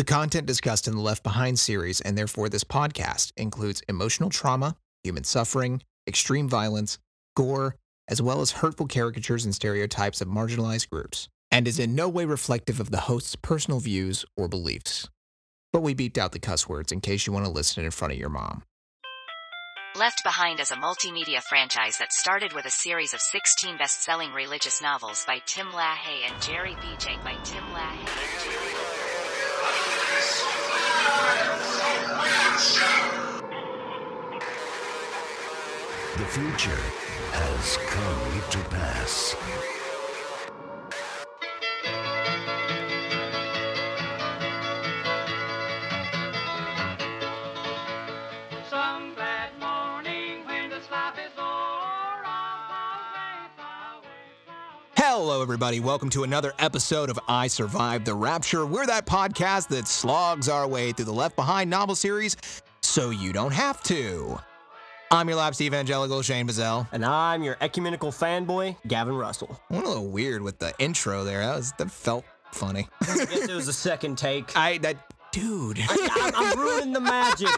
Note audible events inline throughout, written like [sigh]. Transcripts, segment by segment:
The content discussed in the Left Behind series, and therefore this podcast, includes emotional trauma, human suffering, extreme violence, gore, as well as hurtful caricatures and stereotypes of marginalized groups, and is in no way reflective of the host's personal views or beliefs. But we beeped out the cuss words in case you want to listen in front of your mom. Left Behind is a multimedia franchise that started with a series of 16 best-selling religious novels by Tim LaHaye and Jerry BJ by Tim LaHaye. The future has come to pass. Hello, everybody. Welcome to another episode of I Survived the Rapture. We're that podcast that slogs our way through the Left Behind novel series so you don't have to. I'm your lapsed evangelical Shane Bazell. And I'm your ecumenical fanboy, Gavin Russell. I went a little weird with the intro there. That was that felt funny. I guess it was a second take. [laughs] I that dude. I'm, I'm ruining the magic.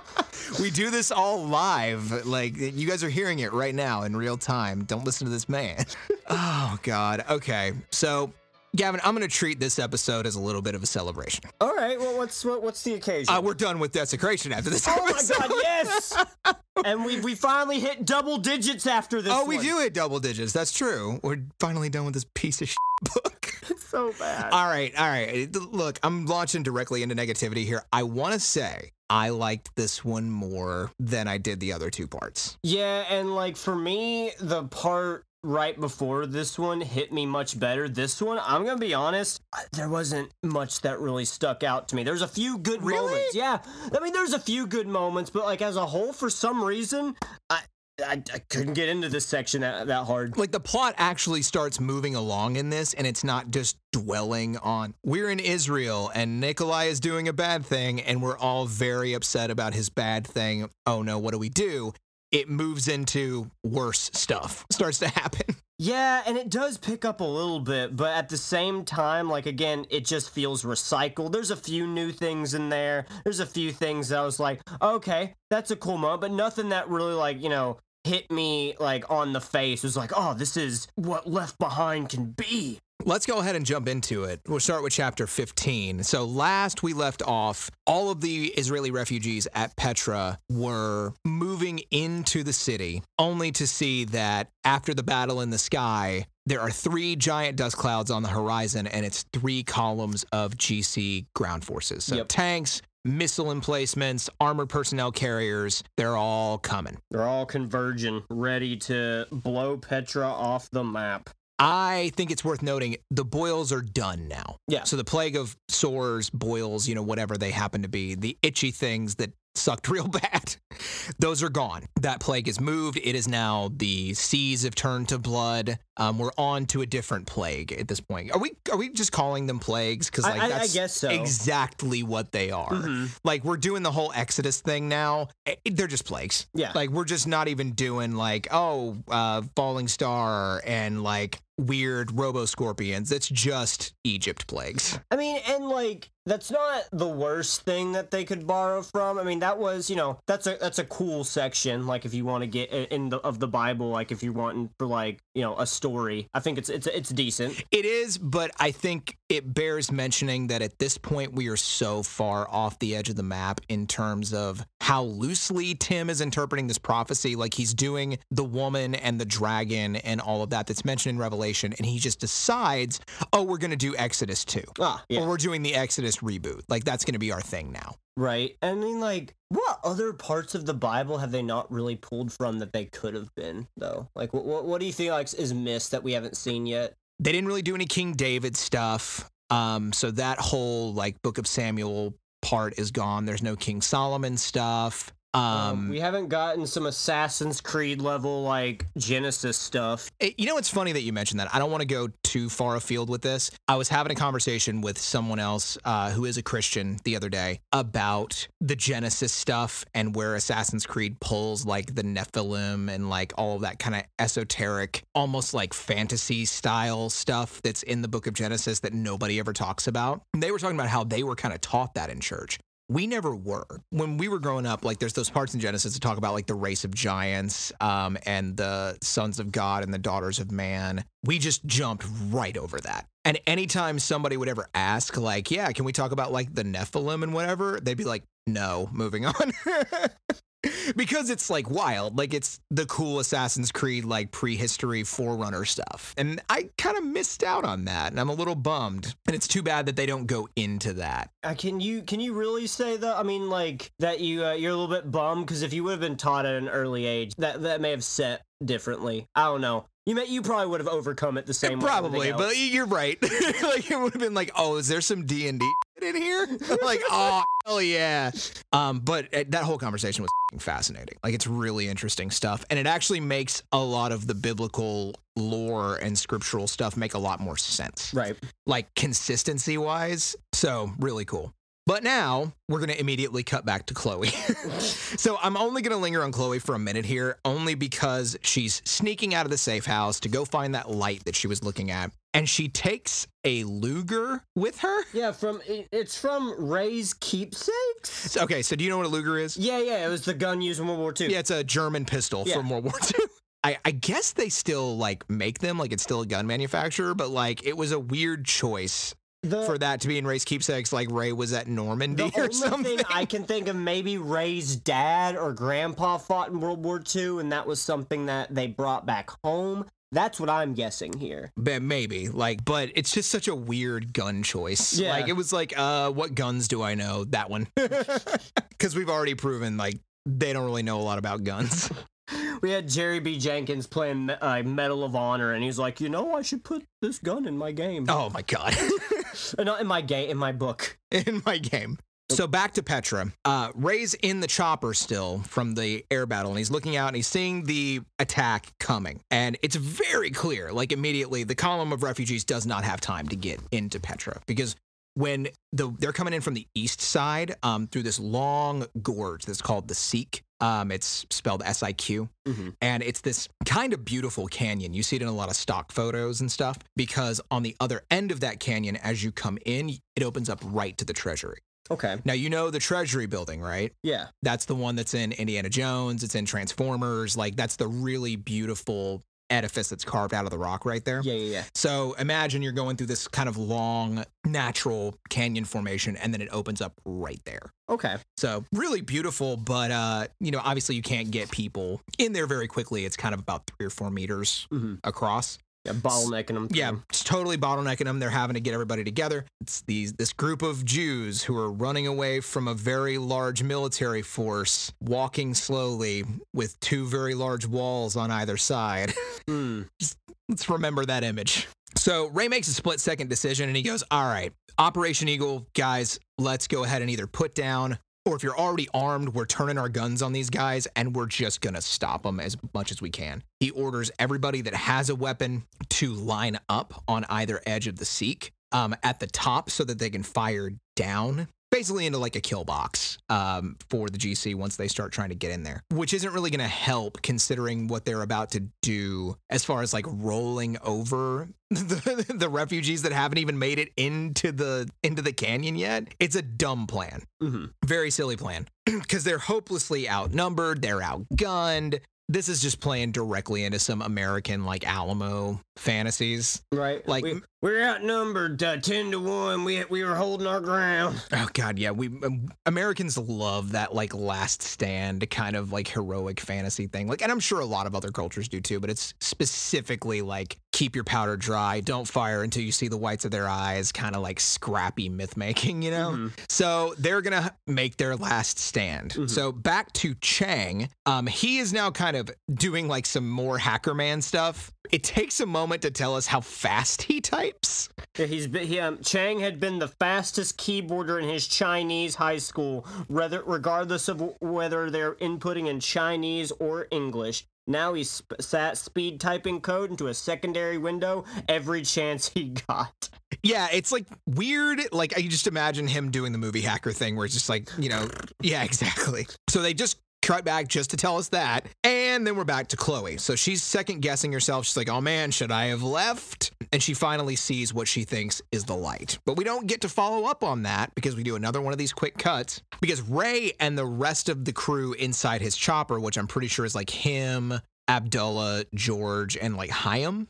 [laughs] we do this all live. Like you guys are hearing it right now in real time. Don't listen to this man. [laughs] oh God. Okay. So, Gavin, I'm gonna treat this episode as a little bit of a celebration. All right, well, what's what, what's the occasion? Uh, we're done with desecration after this oh my god, yes! [laughs] and we we finally hit double digits after this. Oh, we one. do hit double digits. That's true. We're finally done with this piece of [laughs] shit book. [laughs] so bad. all right, all right. Look, I'm launching directly into negativity here. I want to say I liked this one more than I did the other two parts. Yeah, and like for me, the part right before this one hit me much better. This one, I'm gonna be honest, there wasn't much that really stuck out to me. There's a few good Really? moments. Yeah, I mean, there's a few good moments, but like as a whole, for some reason, I I, I couldn't get into this section that, that hard. Like the plot actually starts moving along in this, and it's not just dwelling on we're in Israel and Nikolai is doing a bad thing, and we're all very upset about his bad thing. Oh no, what do we do? It moves into worse stuff [laughs] starts to happen. Yeah, and it does pick up a little bit, but at the same time, like again, it just feels recycled. There's a few new things in there. There's a few things that I was like, okay, that's a cool moment, but nothing that really like, you know, hit me like on the face. It was like, oh, this is what Left Behind can be. Let's go ahead and jump into it. We'll start with chapter 15. So, last we left off, all of the Israeli refugees at Petra were moving into the city, only to see that after the battle in the sky, there are three giant dust clouds on the horizon, and it's three columns of GC ground forces. So, Yep. tanks, missile emplacements, armored personnel carriers, they're all coming. They're all converging, ready to blow Petra off the map. I think it's worth noting the boils are done now. Yeah. So the plague of sores, boils, you know, whatever they happen to be, the itchy things that sucked [laughs] real bad, those are gone. That plague is moved. It is now the seas have turned to blood. Um, we're on to a different plague at this point. Are we? Are we just calling them plagues? Because like I- I that's guess so. exactly what they are. Mhm. Like we're doing the whole Exodus thing now. Eh, They're just plagues. Yeah. Like we're just not even doing like oh uh, falling star and like weird robo scorpions. It's just Egypt plagues. I mean, and like that's not the worst thing that they could borrow from. I mean, that was you know that's a that's a cool section. Like if you want to get in the of the Bible, like if you're wanting for like you know a story, I think it's it's it's decent. It is, but I think it bears mentioning that at this point we are so far off the edge of the map in terms of how loosely Tim is interpreting this prophecy. Like he's doing the woman and the dragon and all of that that's mentioned in Revelation, and he just decides, oh, we're going to do Exodus 2. Ah, yeah, Or we're doing the Exodus reboot. Like that's going to be our thing now. right. I mean, like what other parts of the Bible have they not really pulled from that they could have been though? Like what what, what do you think like is missed that we haven't seen yet? They didn't really do any King David stuff. Um, so that whole like Book of Samuel part is gone. There's no King Solomon stuff. Um, we haven't gotten some Assassin's Creed level like Genesis stuff. It- you know, it's funny that you mentioned that. I don't want to go too far afield with this. I was having a conversation with someone else uh, who is a Christian the other day about the Genesis stuff and where Assassin's Creed pulls like the Nephilim and like all of that kind of esoteric, almost like fantasy style stuff that's in the book of Genesis that nobody ever talks about. And they were talking about how they were kind of taught that in church. We never were. When we were growing up, like there's those parts in Genesis that talk about like the race of giants um, and the sons of God and the daughters of man. We just jumped right over that. And anytime somebody would ever ask, like, yeah, can we talk about like the Nephilim and whatever? They'd be like, no, moving on. [laughs] [laughs] because it's like wild. Like it's the cool Assassin's Creed, like prehistory forerunner stuff. And I kind of missed out on that. And I'm a little bummed. And it's too bad that they don't go into that. Uh, can you can you really say that? I mean, like that you uh, you're a little bit bummed because if you would have been taught at an early age, that that may have set differently. I don't know. You may you probably would have overcome it the same way. Probably, but you're right. [laughs] like it would have been like, oh, is there some D and D in here? [laughs] like, oh, hell yeah. Um, but uh, that whole conversation was fascinating. Like, it's really interesting stuff, and it actually makes a lot of the biblical lore and scriptural stuff make a lot more sense. right. like consistency wise. So really cool. But now we're going to immediately cut back to Chloe. [laughs] so I'm only going to linger on Chloe for a minute here, only because she's sneaking out of the safe house to go find that light that she was looking at. And she takes a Luger with her. Yeah, from it's from Ray's keepsakes. Okay, so do you know what a Luger is? Yeah, yeah, it was the gun used in World War II. Yeah, it's a German pistol Yeah. from World War II. [laughs] I, I guess they still like make them, like it's still a gun manufacturer, but like it was a weird choice the, for that to be in Ray's keepsakes, like Ray was at Normandy the [laughs] or only something. thing I can think of, maybe Ray's dad or grandpa fought in World War II, and that was something that they brought back home. That's what I'm guessing here. But maybe like, but it's just such a weird gun choice. Yeah. Like it was like, uh, what guns do I know? That one, [laughs] [laughs] because we've already proven like they don't really know a lot about guns. [laughs] We had Jerry B. Jenkins playing uh, Medal of Honor, and he's like, you know, I should put this gun in my game. oh my god, Uh, not in my game, in my book. in my game. So back to Petra. Uh, Ray's in the chopper still from the air battle, and he's looking out and he's seeing the attack coming. And it's very clear, like immediately, the column of refugees does not have time to get into Petra because when the they're coming in from the east side um, through this long gorge that's called the Siq. Um, it's spelled S I Q, Mhm. and it's this kind of beautiful canyon. You see it in a lot of stock photos and stuff because on the other end of that canyon, as you come in, it opens up right to the treasury. Okay. Now you know the Treasury building, right? Yeah. That's the one that's in Indiana Jones. It's in Transformers. Like that's the really beautiful edifice that's carved out of the rock right there. Yeah, yeah, yeah. So imagine you're going through this kind of long natural canyon formation and then it opens up right there. Okay. So really beautiful, but uh, you know, obviously you can't get people in there very quickly. It's kind of about three or four meters Mhm. across. Yeah, bottlenecking them. Yeah, it's totally bottlenecking them. They're having to get everybody together. It's these this group of Jews who are running away from a very large military force, walking slowly with two very large walls on either side. [laughs] Hmm. Let's remember that image. So Ray makes a split second decision and he goes, All right, Operation Eagle, guys, let's go ahead and either put down, or if you're already armed, we're turning our guns on these guys and we're just going to stop them as much as we can. He orders everybody that has a weapon to line up on either edge of the Siq um, at the top so that they can fire down. Basically, into like a kill box um, for the GC once they start trying to get in there, which isn't really going to help considering what they're about to do as far as like rolling over [laughs] the, the refugees that haven't even made it into the into the canyon yet. It's a dumb plan, hmm very silly plan, [clears throat] because they're hopelessly outnumbered, they're outgunned. This is just playing directly into some American like Alamo fantasies. Right. Like- we, we're outnumbered uh, ten to one. We we were holding our ground. Oh God, yeah. We um, Americans love that like last stand kind of like heroic fantasy thing. Like, and I'm sure a lot of other cultures do too. But it's specifically like keep your powder dry, don't fire until you see the whites of their eyes, kind of like scrappy myth making, you know? Mm-hmm. So they're going to make their last stand. So back to Chang. Um, he is now kind of doing like some more Hacker Man stuff. It takes a moment to tell us how fast he types. Yeah, he's been, he, um, Chang had been the fastest keyboarder in his Chinese high school, whether, regardless of w- whether they're inputting in Chinese or English. Now he's sp- sat speed typing code into a secondary window every chance he got. Yeah, it's like weird. Like I just imagine him doing the movie hacker thing where it's just like, you know, yeah, [laughs] exactly. So they just cut back just to tell us that. And then we're back to Chloe. So she's second guessing herself. She's like, oh man, should I have left? And she finally sees what she thinks is the light. But we don't get to follow up on that because we do another one of these quick cuts. Because Ray and the rest of the crew inside his chopper, which I'm pretty sure is like him, Abdullah, George, and like Chaim,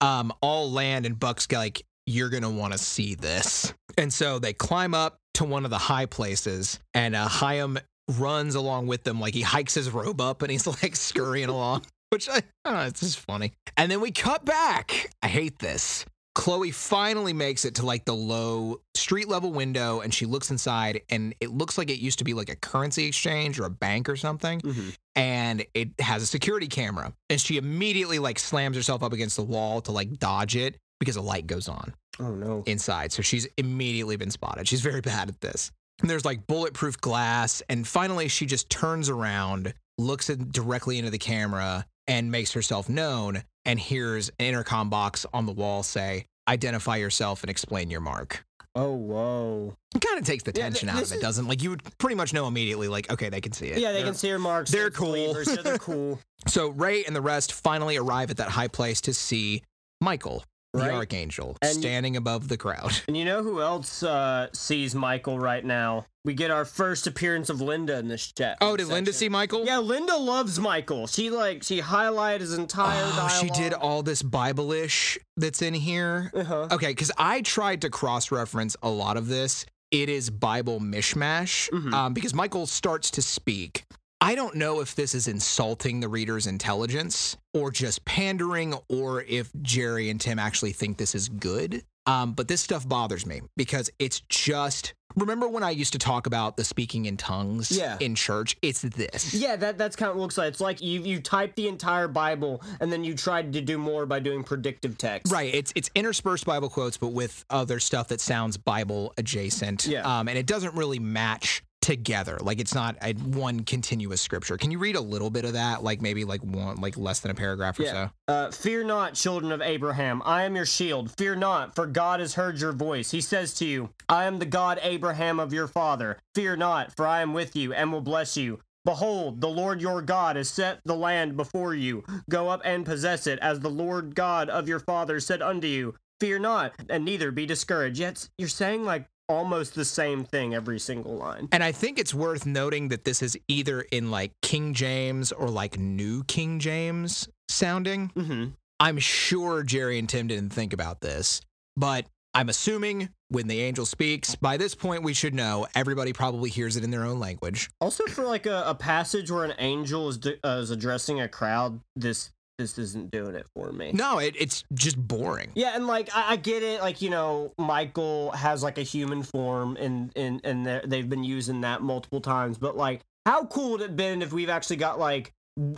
um, all land and Buck's like, you're gonna want to see this. And so they climb up to one of the high places, and uh, Chaim runs along with them, like he hikes his robe up and he's [laughs] like scurrying along, which I, I know, it's just funny. And then we cut back. I hate this. Chloe finally makes it to like the low street level window and she looks inside and it looks like it used to be like a currency exchange or a bank or something mm-hmm. and it has a security camera and she immediately like slams herself up against the wall to like dodge it because a light goes on Oh no. inside so she's immediately been spotted she's very bad at this and there's like bulletproof glass and finally she just turns around looks directly into the camera and makes herself known and hears an intercom box on the wall say identify yourself and explain your mark Oh whoa. it kind of takes the Yeah, tension th- out of it is- doesn't like you would pretty much know immediately like okay they can see it Yeah, they They're- can see your marks. they're it's cool. believers, they're [laughs] cool. So Ray and the rest finally arrive at that high place to see Michael, the archangel, And- standing above the crowd. And you know who else uh, sees Michael right now? We get our first appearance of Linda in this chat. Oh, did Linda see Michael? Yeah, Linda loves Michael. She like she highlighted his entire Oh, dialogue. she did all this Bible-ish that's in here. Uh-huh. Okay, because I tried to cross-reference a lot of this. It is Bible mishmash Mhm. um, because Michael starts to speak. I don't know if this is insulting the reader's intelligence or just pandering, or if Jerry and Tim actually think this is good. Um, but this stuff bothers me because it's just. Remember when I used to talk about the speaking in tongues Yeah. in church? It's this. Yeah, that that's kind of looks like. It's like you you typed the entire Bible and then you tried to do more by doing predictive text. Right. It's it's interspersed Bible quotes, but with other stuff that sounds Bible adjacent. Yeah. Um, and it doesn't really match together. Like it's not a one continuous scripture. Can you read a little bit of that? Like maybe like one, like less than a paragraph or Yeah. so. Uh, Fear not, children of Abraham. I am your shield. Fear not, for God has heard your voice. He says to you, I am the God Abraham of your father. Fear not, for I am with you and will bless you. Behold, the Lord your God has set the land before you. Go up and possess it, as the Lord God of your father said unto you. Fear not, and neither be discouraged. Yet you're saying like almost the same thing every single line. And I think it's worth noting that this is either in like King James or like New King James sounding. Mm-hmm. I'm sure Jerry and Tim didn't think about this, but I'm assuming when the angel speaks, by this point we should know everybody probably hears it in their own language. Also, for like a, a passage where an angel is uh, is addressing a crowd, this this isn't doing it for me. No, it, it's just boring. Yeah, and like I, I get it, like you know, Michael has like a human form, and and and they've been using that multiple times. But like, how cool would it have been if we've actually got like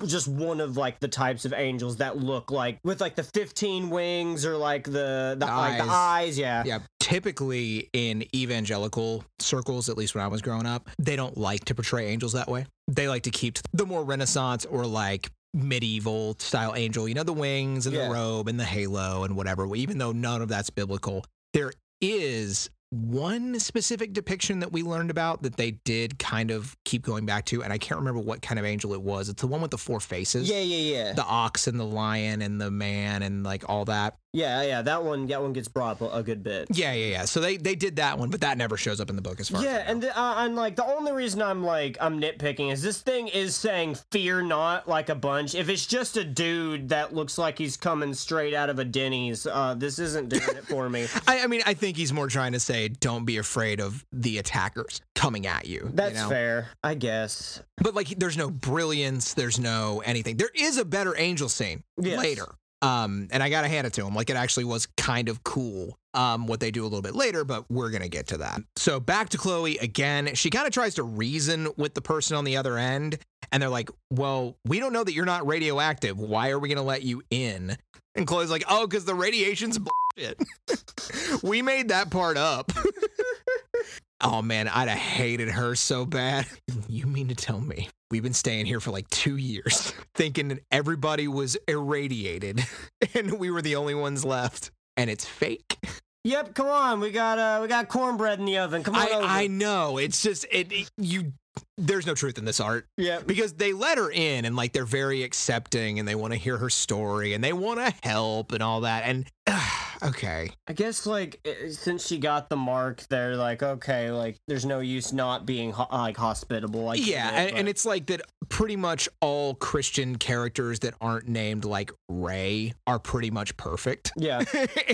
just one of like the types of angels that look like with like the fifteen wings or like the the, like the eyes? Yeah. Yeah, typically in evangelical circles, at least when I was growing up, they don't like to portray angels that way. They like to keep the more Renaissance or like medieval style angel, you know, the wings and Yeah. the robe and the halo and whatever, even though none of that's biblical. There is one specific depiction that we learned about that they did kind of keep going back to, and I can't remember what kind of angel it was. It's the one with the four faces. Yeah, yeah, yeah, The ox and the lion and the man and like all that. yeah, yeah. That one, that one gets brought up a, good bit. Yeah, yeah, yeah. So they they did that one, but that never shows up in the book as far as Yeah, know. and the, uh, and like the only reason I'm like I'm nitpicking is this thing is saying "fear not" like a bunch. If it's just a dude that looks like he's coming straight out of a Denny's, uh, this isn't doing it for me. [laughs] I, I mean, I think he's more trying to say, don't be afraid of the attackers coming at you. you That's know? fair, I guess. But like, there's no brilliance. There's no anything. There is a better angel scene Yes. later. Um, and I gotta hand it to him. Like it actually was kind of cool. Um, what they do a little bit later, but we're gonna get to that. So back to Chloe again. She kind of tries to reason with the person on the other end, and they're like, "Well, we don't know that you're not radioactive. Why are we gonna let you in?" And Chloe's like, "Oh, because the radiation's bullshit. [laughs] we made that part up." [laughs] Oh man, I'd have hated her so bad. [laughs] You mean to tell me we've been staying here for like two years thinking that everybody was irradiated and we were the only ones left and it's fake? Yep, come on. We got uh we got cornbread in the oven. Come on over. I, I know. It's just, it, it- you, there's no truth in this art Yep. because they let her in and like they're very accepting and they want to hear her story and they want to help and all that. And [sighs] okay. I guess like since she got the mark, they're like, okay, like there's no use not being ho- like hospitable. Like yeah, and, and it's like that pretty much all Christian characters that aren't named like Ray are pretty much perfect. [laughs] yeah,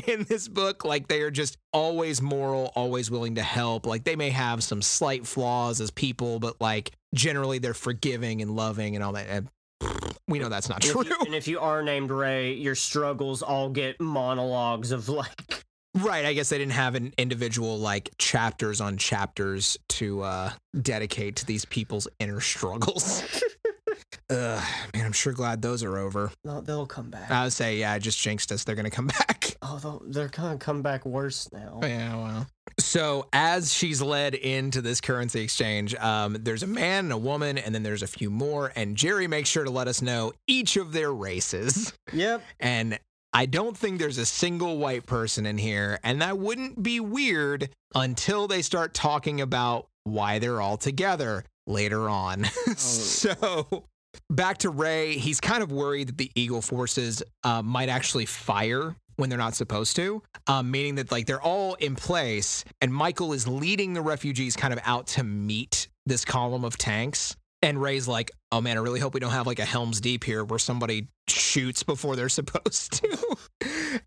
in this book. Like they are just always moral, always willing to help. Like they may have some slight flaws as people, but like generally they're forgiving and loving and all that. And [sniffs] we know that's not And true. if, you, and if you are named Ray, your struggles all get monologues of like, right. I guess they didn't have an individual like chapters on chapters to uh dedicate to these people's inner struggles. [laughs] Ugh, man, I'm sure glad those are over. no, they'll come back. I would say, yeah, I just jinxed us. They're gonna come [laughs] back. oh, they're gonna come back worse now. Yeah, well. So as she's led into this currency exchange, um, there's a man and a woman, and then there's a few more. And Jerry makes sure to let us know each of their races. [laughs] Yep. And I don't think there's a single white person in here, and that wouldn't be weird until they start talking about why they're all together later on. [laughs] so back to Ray, he's kind of worried that the Eagle forces uh, might actually fire when they're not supposed to, um, meaning that like they're all in place, and Michael is leading the refugees kind of out to meet this column of tanks. And Ray's like, "Oh man, I really hope we don't have like a Helm's Deep here where somebody shoots before they're [laughs] supposed to."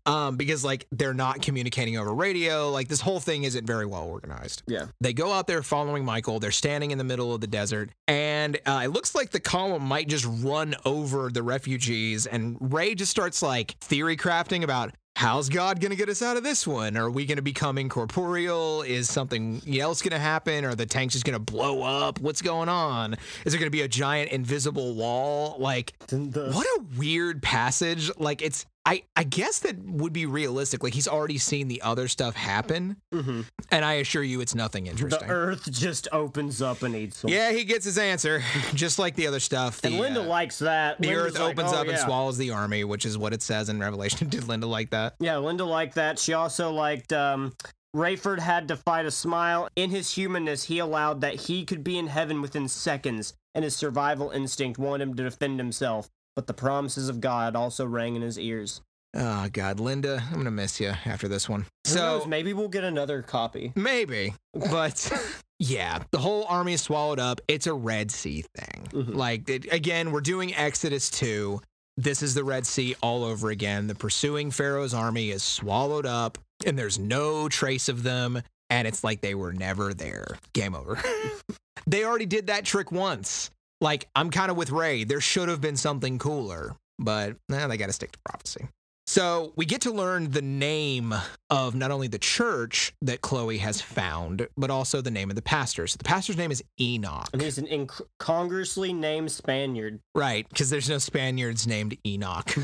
um, because like they're not communicating over radio. Like this whole thing isn't very well organized. Yeah. They go out there following Michael. They're standing in the middle of the desert, and uh, it looks like the column might just run over the refugees. And Ray just starts like theory crafting about how's God going to get us out of this one? Are we going to become incorporeal? Is something else going to happen? Are the tanks just going to blow up? What's going on? Is there going to be a giant invisible wall? Like, the- what a weird passage. Like, it's. I, I guess that would be realistic. Like he's already seen the other stuff happen, Mhm. and I assure you, it's nothing interesting. The earth just opens up and eats them. Yeah, he gets his answer, [laughs] just like the other stuff. And Linda uh, likes that. the Linda's earth like, opens "Oh, up and swallows the army, which is what it says in Revelation. [laughs] Did Linda like that? Yeah, Linda liked that. She also liked um Rayford had to fight a smile. In his humanness, he allowed that he could be in heaven within seconds, and his survival instinct wanted him to defend himself. But the promises of God also rang in his ears. Oh God, Linda, I'm gonna miss you after this one. Who knows, So maybe we'll get another copy. maybe, but [laughs] yeah, the whole army is swallowed up. It's a Red Sea thing. Mhm. Like it, again, we're doing Exodus two. This is the Red Sea all over again. The pursuing Pharaoh's army is swallowed up, and there's no trace of them. And it's like they were never there. Game over. [laughs] they already did that trick once. Like I'm kind of with Ray. There should have been something cooler, but nah, they got to stick to prophecy. So we get to learn the name of not only the church that Chloe has found, but also the name of the pastor. So the pastor's name is Enoch. And he's an incongruously named Spaniard. Right, because there's no Spaniards named Enoch.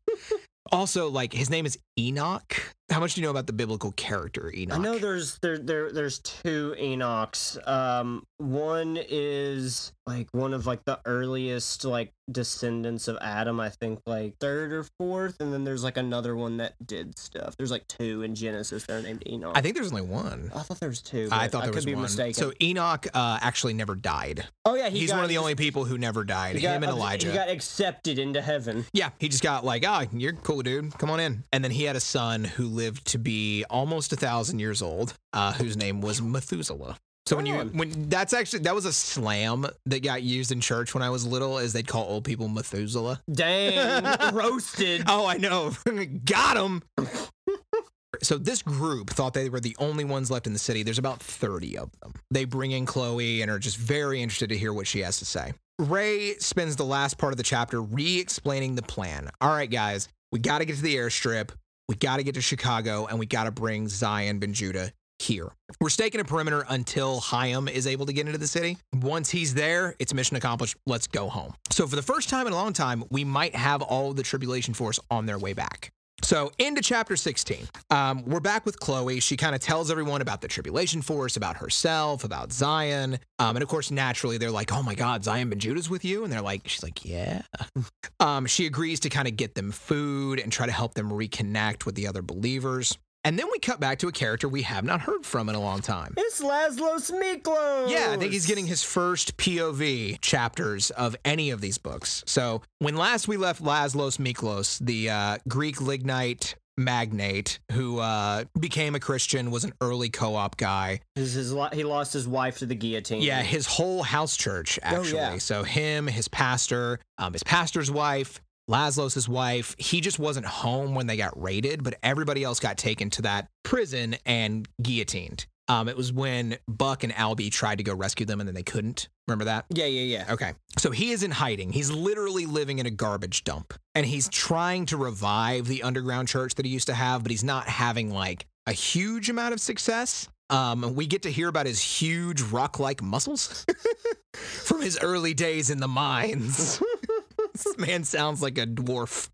[laughs] also, like his name is Enoch. How much do you know about the biblical character Enoch? I know there's there there there's two Enochs. Um, one is like one of like the earliest like descendants of Adam. I think like third or fourth, and then there's like another one that did stuff. There's like two in Genesis. They're named Enoch. I think there's only one. I thought there was two. I thought there could was be one. mistaken. So Enoch uh, actually never died. oh yeah, he He's got- one of the only people who never died. got- Him and Elijah. He got accepted into heaven. Yeah, he just got like, ah, you're cool, dude. Come on in. And then he had a son who lived to be almost a thousand years old, uh, whose name was Methuselah. So when you when that's actually that was a slam that got used in church when I was little, is they'd call old people Methuselah. Dang, [laughs] roasted. Oh, I know, [laughs] got him. So this group thought they were the only ones left in the city. There's about 30 of them. They bring in Chloe and are just very interested to hear what she has to say. Ray spends the last part of the chapter re-explaining the plan. All right, guys, we got to get to the airstrip, we got to get to Chicago, and we got to bring Zion Ben Judah here. We're staking a perimeter until Chaim is able to get into the city. Once he's there, it's mission accomplished. Let's go home. So, for the first time in a long time, we might have all the Tribulation Force on their way back. So, into chapter 16. Um, we're back with Chloe. She kind of tells everyone about the Tribulation Force, about herself, about Zion. Um, and of course, naturally, they're like, oh my God, Zion Ben Judah's with you? And they're like, she's like, yeah. [laughs] Um, she agrees to kind of get them food and try to help them reconnect with the other believers. And then we cut back to a character we have not heard from in a long time. It's Laszlo Miklos. Yeah, I think he's getting his first POV chapters of any of these books. So when last we left Laslos Miklos, the uh, Greek lignite magnate who uh, became a Christian, was an early co-op guy. His, his, he lost his wife to the guillotine. Yeah, his whole house church actually. yeah. So him, his pastor, um, his pastor's wife, Laslos' wife, he just wasn't home when they got raided, but everybody else got taken to that prison and guillotined. Um, it was when Buck and Albie tried to go rescue them and then they couldn't. Remember that? Yeah, yeah, yeah. Okay. So he is in hiding. He's literally living in a garbage dump. And he's trying to revive the underground church that he used to have, but he's not having like a huge amount of success. Um, we get to hear about his huge rock like muscles [laughs] from his early days in the mines. [laughs] this man sounds like a dwarf.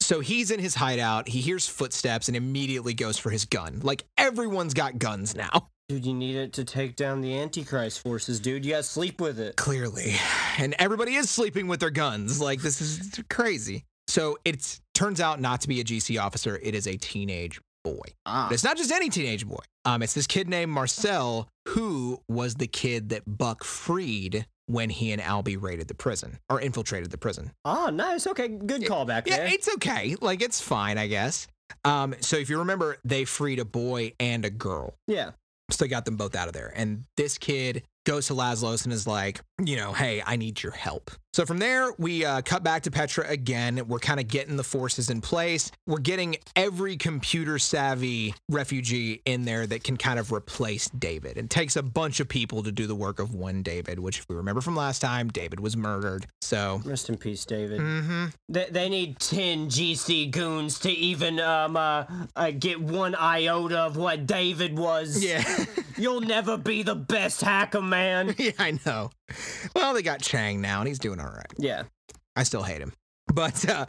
So he's in his hideout. He hears footsteps and immediately goes for his gun. Like everyone's got guns now. Dude, you need it to take down the Antichrist forces, dude. You gotta sleep with it. Clearly. And everybody is sleeping with their guns. Like this is crazy. So it turns out not to be a GC officer. It is a teenage boy. Ah. But it's not just any teenage boy. Um, it's this kid named Marcel who was the kid that Buck freed when he and Albie raided the prison or infiltrated the prison. Ah, nice. Okay, good callback Yeah, there. it's okay. Like it's fine, I guess. Um, so if you remember, they freed a boy and a girl. yeah. So they got them both out of there. And this kid goes to Laslos and is like, you know, hey, I need your help. So from there, we uh, cut back to Petra again. We're kind of getting the forces in place. We're getting every computer savvy refugee in there that can kind of replace David. It takes a bunch of people to do the work of one David, which, if we remember from last time, David was murdered. So, Rest in peace, David. Mm-hmm. They, they need 10 GC goons to even um uh, uh get one iota of what David was. yeah. [laughs] You'll never be the best hacker, man. [laughs] yeah, I know. [laughs] Well, they got Chang now, and he's doing all right. Yeah. I still hate him. But uh,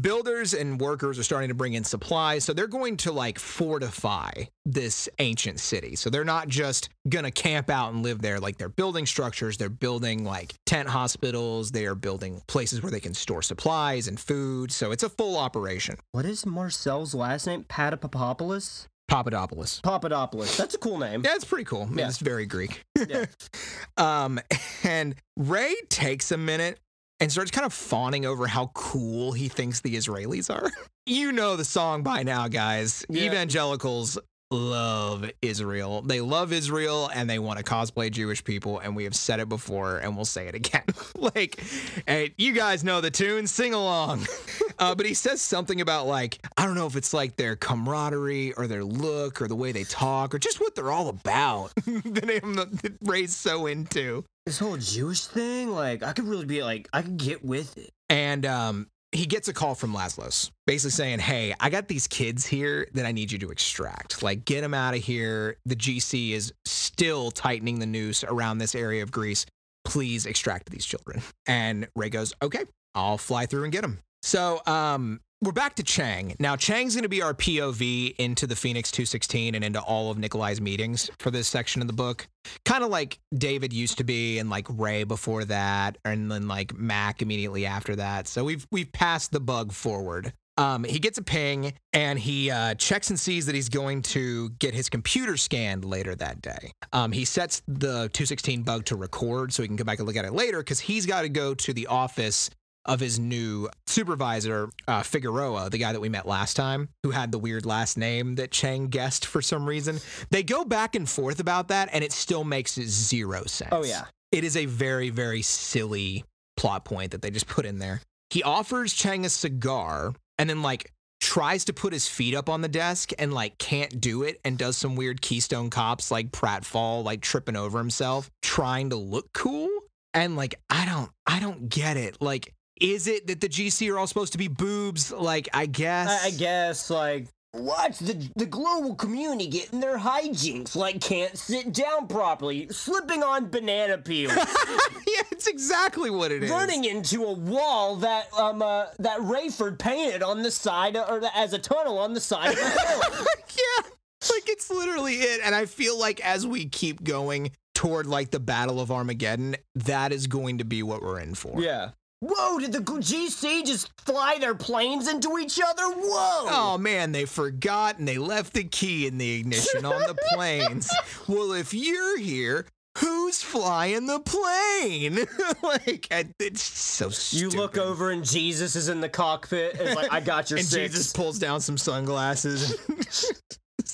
builders and workers are starting to bring in supplies. So they're going to like fortify this ancient city. So they're not just going to camp out and live there. Like they're building structures, they're building like tent hospitals, they are building places where they can store supplies and food. So it's a full operation. What is Marcel's last name? Patapapopoulos? Papadopoulos. Papadopoulos. That's a cool name. Yeah, it's pretty cool. I mean, Yeah. It's very Greek. Yeah. [laughs] um, and Ray takes a minute and starts kind of fawning over how cool he thinks the Israelis are. [laughs] you know the song by now, guys. Yeah. Evangelicals love Israel. They love Israel and they want to cosplay Jewish people. And we have said it before and we'll say it again. [laughs] like, hey, you guys know the tune, sing along. [laughs] Uh, but he says something about like I don't know if it's like their camaraderie or their look or the way they talk or just what they're all about [laughs] that I'm Ray's so into. This whole Jewish thing, like, I could really be like, I could get with it. And um, he gets a call from Laslos, basically saying, "Hey, I got these kids here that I need you to extract. Like, get them out of here. The GC is still tightening the noose around this area of Greece. Please extract these children." And Ray goes, "Okay, I'll fly through and get them." So, um, we're back to Chang. Now, Chang's going to be our POV into the Phoenix 216 and into all of Nikolai's meetings for this section of the book. Kind of like David used to be and like Ray before that and then like Mac immediately after that. So we've we've passed the bug forward. Um, he gets a ping and he uh, checks and sees that he's going to get his computer scanned later that day. Um, he sets the 216 bug to record so he can go back and look at it later because he's got to go to the office of his new supervisor, uh, Figueroa, the guy that we met last time, who had the weird last name that Chang guessed for some reason. They go back and forth about that, and it still makes zero sense. Oh, yeah. It is a very, very silly plot point that they just put in there. He offers Chang a cigar and then, like, tries to put his feet up on the desk and, like, can't do it and does some weird Keystone Cops, like pratfall, like tripping over himself, trying to look cool. And, like, I don't, I don't get it. Like, is it that the GC are all supposed to be boobs? Like, I guess. I, guess like watch the the global community getting their hijinks like can't sit down properly, slipping on banana peels, [laughs] yeah, it's exactly what it is. running into a wall that um uh, that Rayford painted on the side of, or as a tunnel on the side of the [laughs] hill. yeah, like it's literally it. And I feel like as we keep going toward like the Battle of Armageddon, that is going to be what we're in for. yeah. Whoa! Did the GC just fly their planes into each other? Whoa! Oh man, they forgot and they left the key in the ignition on the [laughs] planes. well, if you're here, who's flying the plane? [laughs] like, I- it's so stupid. you look over and Jesus is in the cockpit. It's like I got your [laughs] and six. Jesus pulls down some sunglasses.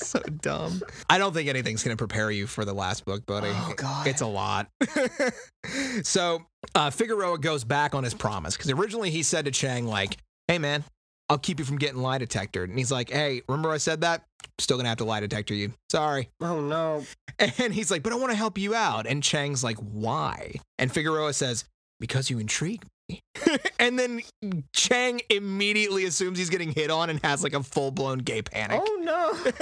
[laughs] so dumb. I don't think anything's going to prepare you for the last book, buddy. Oh, God. It's a lot. [laughs] so uh, Figueroa goes back on his promise because originally he said to Chang, like, hey, man, I'll keep you from getting lie detectored. And he's like, hey, remember I said that? Still going to have to lie detector you. Sorry. oh no! [laughs] And he's like, but I want to help you out. And Chang's like, why? And Figueroa says, because you intrigue me. [laughs] and then Chang immediately assumes he's getting hit on and has like a full blown gay panic. Oh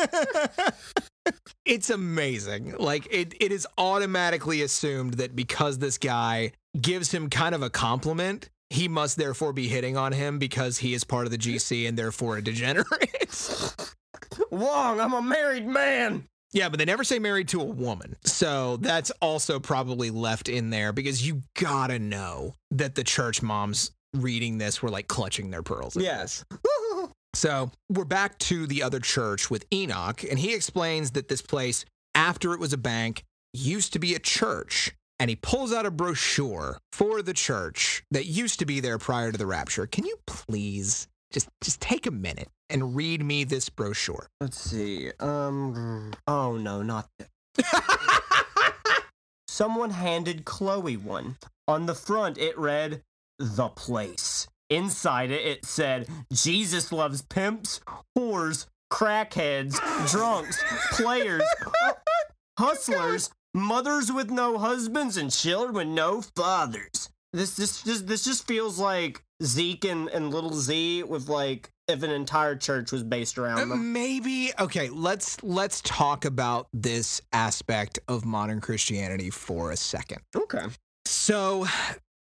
no! [laughs] it's amazing. Like it, it is automatically assumed that because this guy gives him kind of a compliment, he must therefore be hitting on him because he is part of the GC and therefore a degenerate. [laughs] Wong, I'm a married man. Yeah, but they never say married to a woman. So that's also probably left in there because you gotta know that the church moms reading this were like clutching their pearls. Yes. [laughs] So we're back to the other church with Enoch, and he explains that this place, after it was a bank, used to be a church. And he pulls out a brochure for the church that used to be there prior to the rapture. Can you please just just take a minute and read me this brochure? Let's see. Um. Oh no, not this. [laughs] Someone handed Chloe one. On the front, it read, The Place. Inside it, it said, Jesus loves pimps, whores, crackheads, drunks, players, [laughs] hustlers, mothers with no husbands, and children with no fathers. This this this, this just feels like Zeke and, and little Z with like if an entire church was based around them. Maybe okay, let's let's talk about this aspect of modern Christianity for a second. Okay. So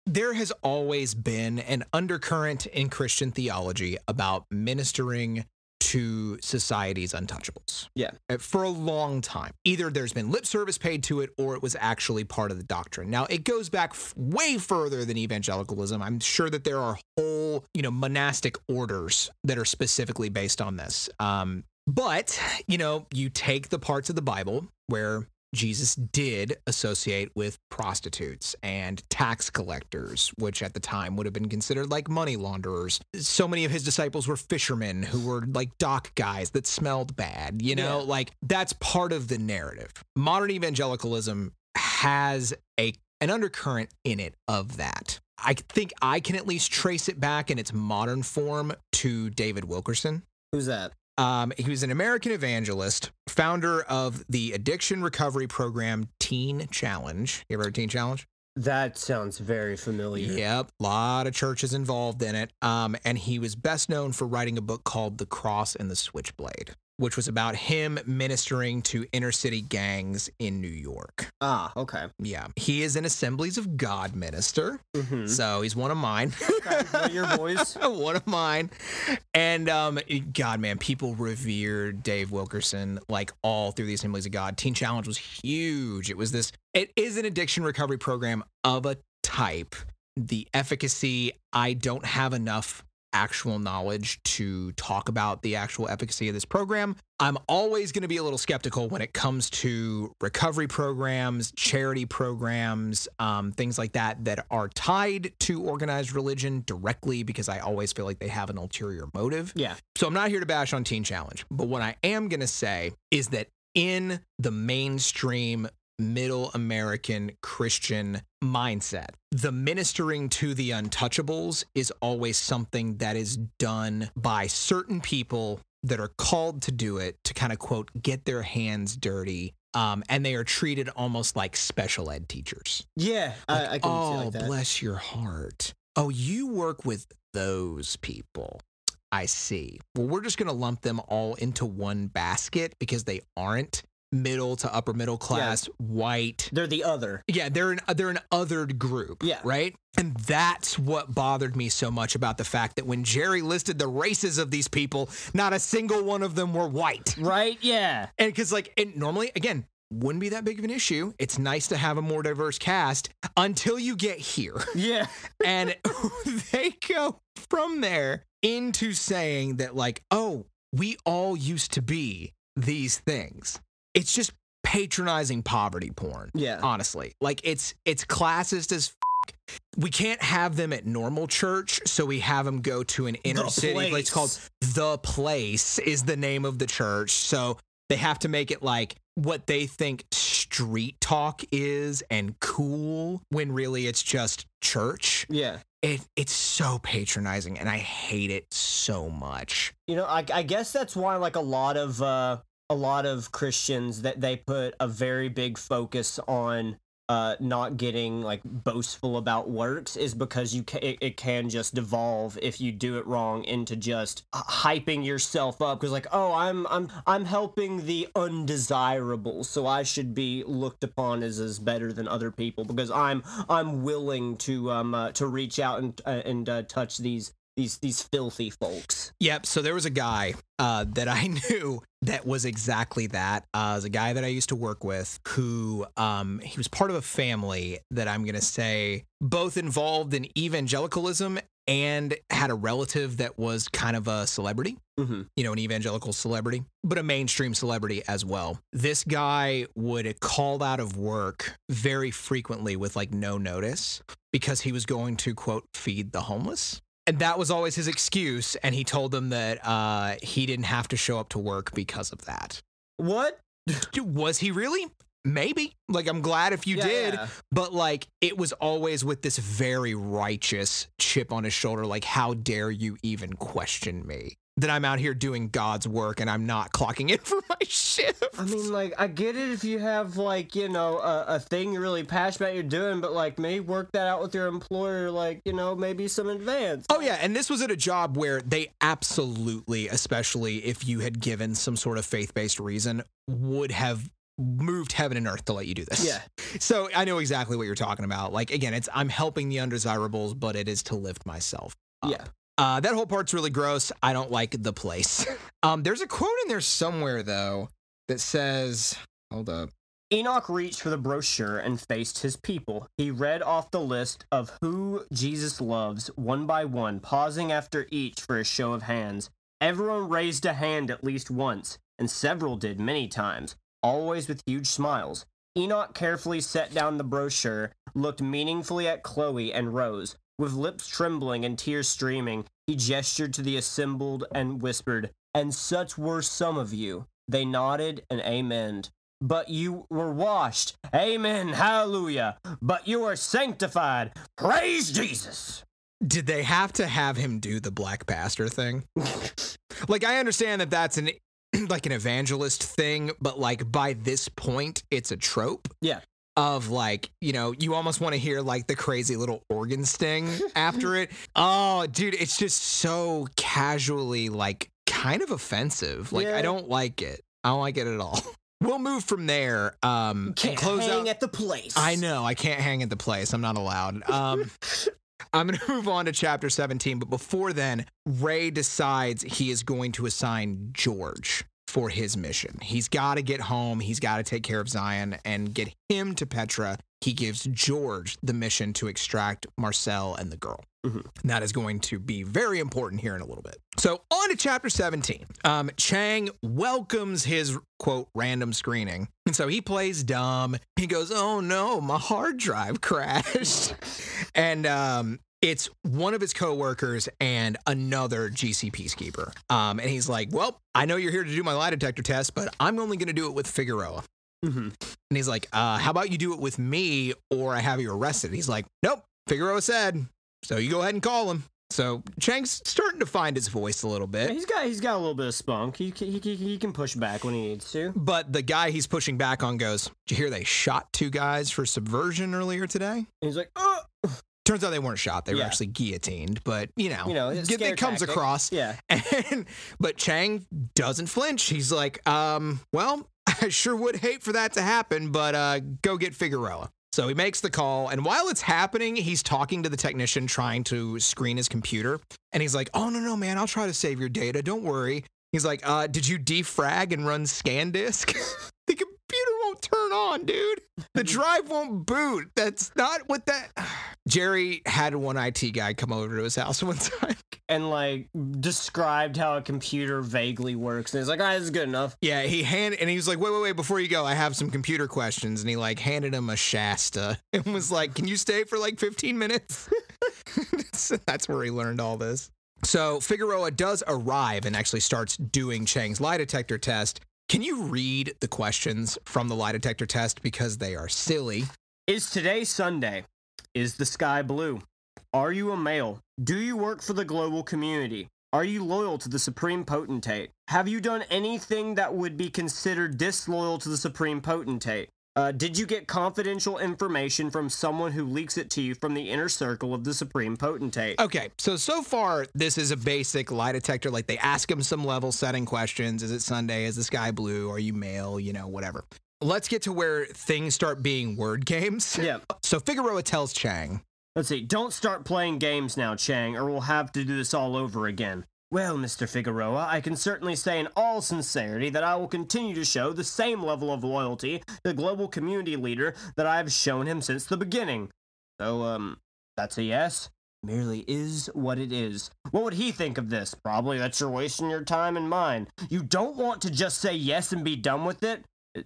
there has always been an undercurrent in Christian theology about ministering to society's untouchables. Yeah. Uh, For a long time. Either there's been lip service paid to it or it was actually part of the doctrine. Now, it goes back f- way further than evangelicalism. I'm sure that there are whole, you know, monastic orders that are specifically based on this. Um, but, you know, you take the parts of the Bible where Jesus did associate with prostitutes and tax collectors, which at the time would have been considered like money launderers. So many of his disciples were fishermen who were like dock guys that smelled bad, you know, Yeah. like that's part of the narrative. Modern evangelicalism has a an undercurrent in it of that. I think I can at least trace it back in its modern form to David Wilkerson. Who's that? Um, he was an American evangelist, founder of the addiction recovery program Teen Challenge. You ever heard of Teen Challenge? That sounds very familiar. Yep, a lot of churches involved in it. Um, and he was best known for writing a book called The Cross and the Switchblade, which was about him ministering to inner city gangs in New York. Ah, okay. Yeah, he is an Assemblies of God minister, Mm-hmm. so he's one of mine. your boys. [laughs] one of mine. And um, God, man, people revered Dave Wilkerson like all through the Assemblies of God. Teen Challenge was huge. It was this. It is an addiction recovery program of a type. The efficacy, I don't have enough actual knowledge to talk about the actual efficacy of this program. I'm always going to be a little skeptical when it comes to recovery programs, charity programs, um, things like that that are tied to organized religion directly because I always feel like they have an ulterior motive. Yeah. So I'm not here to bash on Teen Challenge, but what I am going to say is that in the mainstream middle American Christian mindset, the ministering to the untouchables is always something that is done by certain people that are called to do it to kind of quote get their hands dirty. Um, and they are treated almost like special ed teachers. Yeah, I, I can see oh, like that. bless your heart. Oh, you work with those people. I see. Well, we're just going to lump them all into one basket because they aren't middle to upper middle class, white. They're the other. Yeah, they're an they're an othered group. Yeah. Right? And that's what bothered me so much about the fact that when Jerry listed the races of these people, not a single one of them were white. Right? Yeah. And because like it normally again wouldn't be that big of an issue. It's nice to have a more diverse cast until you get here. [laughs] Yeah. and [laughs] they go from there into saying that like, oh, we all used to be these things. It's just patronizing poverty porn. Yeah. Honestly. Like it's it's classist as f- we can't have them at normal church, so we have them go to an inner The city place Place. called The Place is the name of the church. So they have to make it like what they think street talk is and cool when really it's just church. Yeah. It it's so patronizing and I hate it so much. You know, I, I guess that's why like a lot of uh, a lot of Christians that they put a very big focus on uh, not getting like boastful about works is because you ca- it, it can just devolve if you do it wrong into just hyping yourself up because like oh I'm I'm I'm helping the undesirable so I should be looked upon as as better than other people because I'm I'm willing to um uh, to reach out and uh, and uh, touch these these these filthy folks. Yep. So there was a guy uh, that I [laughs] knew that was exactly that. Uh, was a guy that I used to work with who um, he was part of a family that I'm going to say both involved in evangelicalism and had a relative that was kind of a celebrity. Mm-hmm. you know, an evangelical celebrity, but a mainstream celebrity as well. This guy would call out of work very frequently with like no notice because he was going to quote feed the homeless. And that was always his excuse. And he told them that uh, he didn't have to show up to work because of that. What? [laughs] Was he really? Maybe. Like, I'm glad if you Yeah, did, yeah. but like, it was always with this very righteous chip on his shoulder. Like, how dare you even question me? That I'm out here doing God's work and I'm not clocking in [laughs] for my shift. I mean, like, I get it if you have, like, you know, a, a thing you're really passionate about you're doing, but, like, maybe work that out with your employer, like, you know, maybe some advance. Oh yeah, and this was at a job where they absolutely, especially if you had given some sort of faith-based reason, would have moved heaven and earth to let you do this. Yeah. So I know exactly what you're talking about. Like again, it's I'm helping the undesirables, but it is to lift myself. up. Yeah. Uh, that whole part's really gross. I don't like the place. [laughs] um, there's a quote in there somewhere though that says, "Hold up." Enoch reached for the brochure and faced his people. He read off the list of who Jesus loves one by one, pausing after each for a show of hands. Everyone raised a hand at least once, and several did many times, always with huge smiles. Enoch carefully set down the brochure, looked meaningfully at Chloe, and rose. With lips trembling and tears streaming, he gestured to the assembled and whispered, And such were some of you. They nodded and amened but you were washed. Amen. Hallelujah. But you are sanctified. Praise Jesus. Did they have to have him do the black pastor thing? [laughs] like I understand that that's an [clears throat] like an evangelist thing, but like by this point it's a trope Yeah. Of like, you know, you almost want to hear like the crazy little organ sting [laughs] after it. Oh, dude, it's just so casually like kind of offensive. Like Yeah. I don't like it. I don't like it at all. [laughs] We'll move from there. Um Can't close hang out at the place. I know. I can't hang at the place. I'm not allowed. Um, [laughs] I'm going to move on to chapter 17. But before then, Ray decides he is going to assign George for his mission. He's got to get home. He's got to take care of Tsion and get him to Petra. He gives George the mission to extract Marcel and the girl. Mhm. And that is going to be very important here in a little bit. So, on to chapter 17. Um, Chang welcomes his quote random screening. And so he plays dumb. He goes, Oh no, my hard drive [laughs] crashed. and um, it's one of his coworkers and another GC peacekeeper. Um, and he's like, Well, I know you're here to do my lie detector test, but I'm only going to do it with Figueroa. Mhm. And he's like, uh, How about you do it with me or I have you arrested? He's like, Nope, Figueroa said. So you go ahead and call him. So Chang's starting to find his voice a little Yeah, bit. He's got he's got a little bit of spunk. He, he, he, he can push back when he needs to. But the guy he's pushing back on goes, Did you hear they shot two guys for subversion earlier today? And he's like, oh, Turns out they weren't shot; they were Yeah. actually guillotined. But you know, You know, it, it comes tactic. across. Yeah. [laughs] And but Chang doesn't flinch. He's like, um, well, [laughs] I sure would hate for that to happen, but uh, go get Figueroa. So he makes the call, and while it's happening, he's talking to the technician trying to screen his computer. And he's like, Oh no, no, man, I'll try to save your data. Don't worry. He's like, uh, did you defrag and run scan disk? [laughs] the won't turn on, dude. The [laughs] drive won't boot. That's not what that [sighs] Jerry had one IT guy come over to his house [laughs] one time. And like described how a computer vaguely works. And he's like, all right, this is good enough. Yeah, he hand and he was like, "Wait, wait, wait! Before you go, I have some computer questions." And he like handed him a Shasta [laughs] and was like, "Can you stay for like 15 minutes?" So that's where he learned all this. So Figueroa does arrive and actually starts doing Chang's lie detector test. Can you read the questions from the lie detector test because they are silly? Is today Sunday? Is the sky blue? Are you a male? Do you work for the global community? Are you loyal to the Supreme Potentate? Have you done anything that would be considered disloyal to the Supreme Potentate? Uh, did you get confidential information from someone who leaks it to you from the inner circle of the Supreme Potentate? Okay, so so far this is a basic lie detector. Like they ask him some level setting questions. Is it Sunday? Is the sky blue? Are you male? You know, whatever. Let's get to where things start being word games. Yeah. [laughs] So Figueroa tells Chang, Let's see. Don't start playing games now, Chang, or we'll have to do this all over again. Well, Mr. Figueroa, I can certainly say in all sincerity that I will continue to show the same level of loyalty to the global community leader that I have shown him since the beginning. So, um, that's a yes. Merely is what it is. What would he think of this? Probably that you're wasting your time and mine. You don't want to just say yes and be done with it?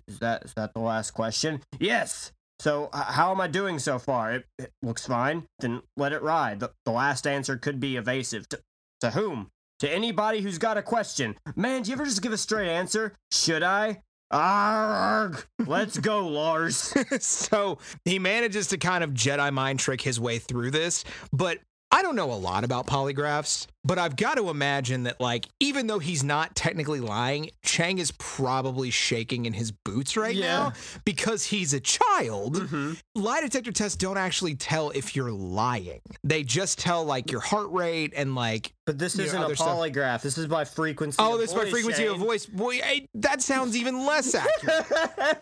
Is that is that the last question? Yes. So h- how am I doing so far? It, it looks fine. Then let it ride. The, the last answer could be evasive. To, to whom? To anybody who's got a question. Man, do you ever just give a straight answer? Should I? Arrgh. Let's go, [laughs] Lars. so he manages to kind of Jedi mind trick his way through this, but I don't know a lot about polygraphs, but I've got to imagine that, like, even though he's not technically lying, Chang is probably shaking in his boots right Yeah. now because he's a child. Mhm. Lie detector tests don't actually tell if you're lying, they just tell, like, your heart rate and, like, But this isn't a other stuff. polygraph. This is by frequency. oh, of this is voice, frequency of voice. Boy, I, that sounds even less accurate.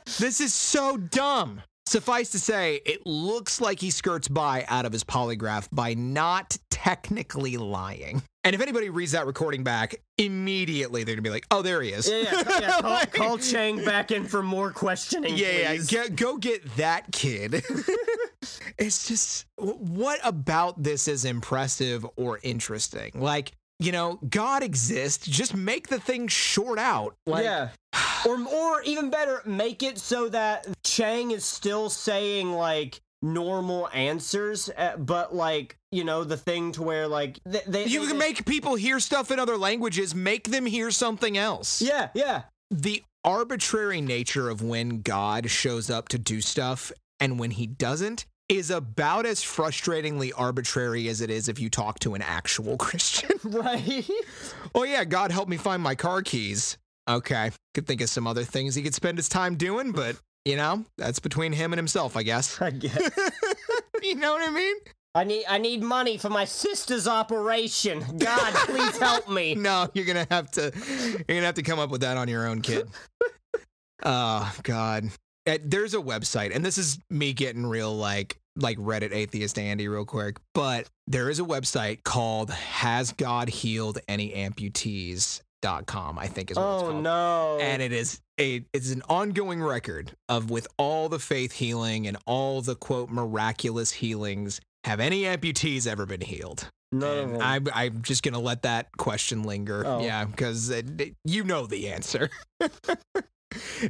[laughs] This is so dumb. Suffice to say, it looks like he skirts by out of his polygraph by not technically lying. And if anybody reads that recording back, immediately they're gonna be like, "Oh, there he is." Yeah, yeah, yeah call, [laughs] call Chang back in for more questioning. yeah, yeah. please. Get, go get that kid. [laughs] it's just what about this is impressive or interesting? Like, you know, God exists. Just make the thing short out. Like, yeah. Or or even better, make it so that Chang is still saying like normal answers, uh, but like you know the thing to where like they, they You they- can make people hear stuff in other languages, make them hear something else. yeah yeah The arbitrary nature of when God shows up to do stuff and when he doesn't is about as frustratingly arbitrary as it is if you talk to an actual [laughs] Christian. right oh, yeah, God help me find my car keys. Okay, could think of some other things he could spend his time doing, but you know, that's between him and himself, I guess. I guess. [laughs] you know what I mean? I need I need money for my sister's operation. God, please help me. [laughs] No, you're gonna have to. You're gonna have to come up with that on your own, kid. Oh God. Uh, There's a website, and this is me getting real like like Reddit atheist Andy real quick, but there is a website called Has God Healed Any Amputees? dot com, I think is what it's Oh called. no. And it is a it's an ongoing record of with all the faith healing and all the quote miraculous healings. Have any amputees ever been healed? None And. I'm, I'm just going to let that question linger. Oh. Yeah, because you know the answer. [laughs]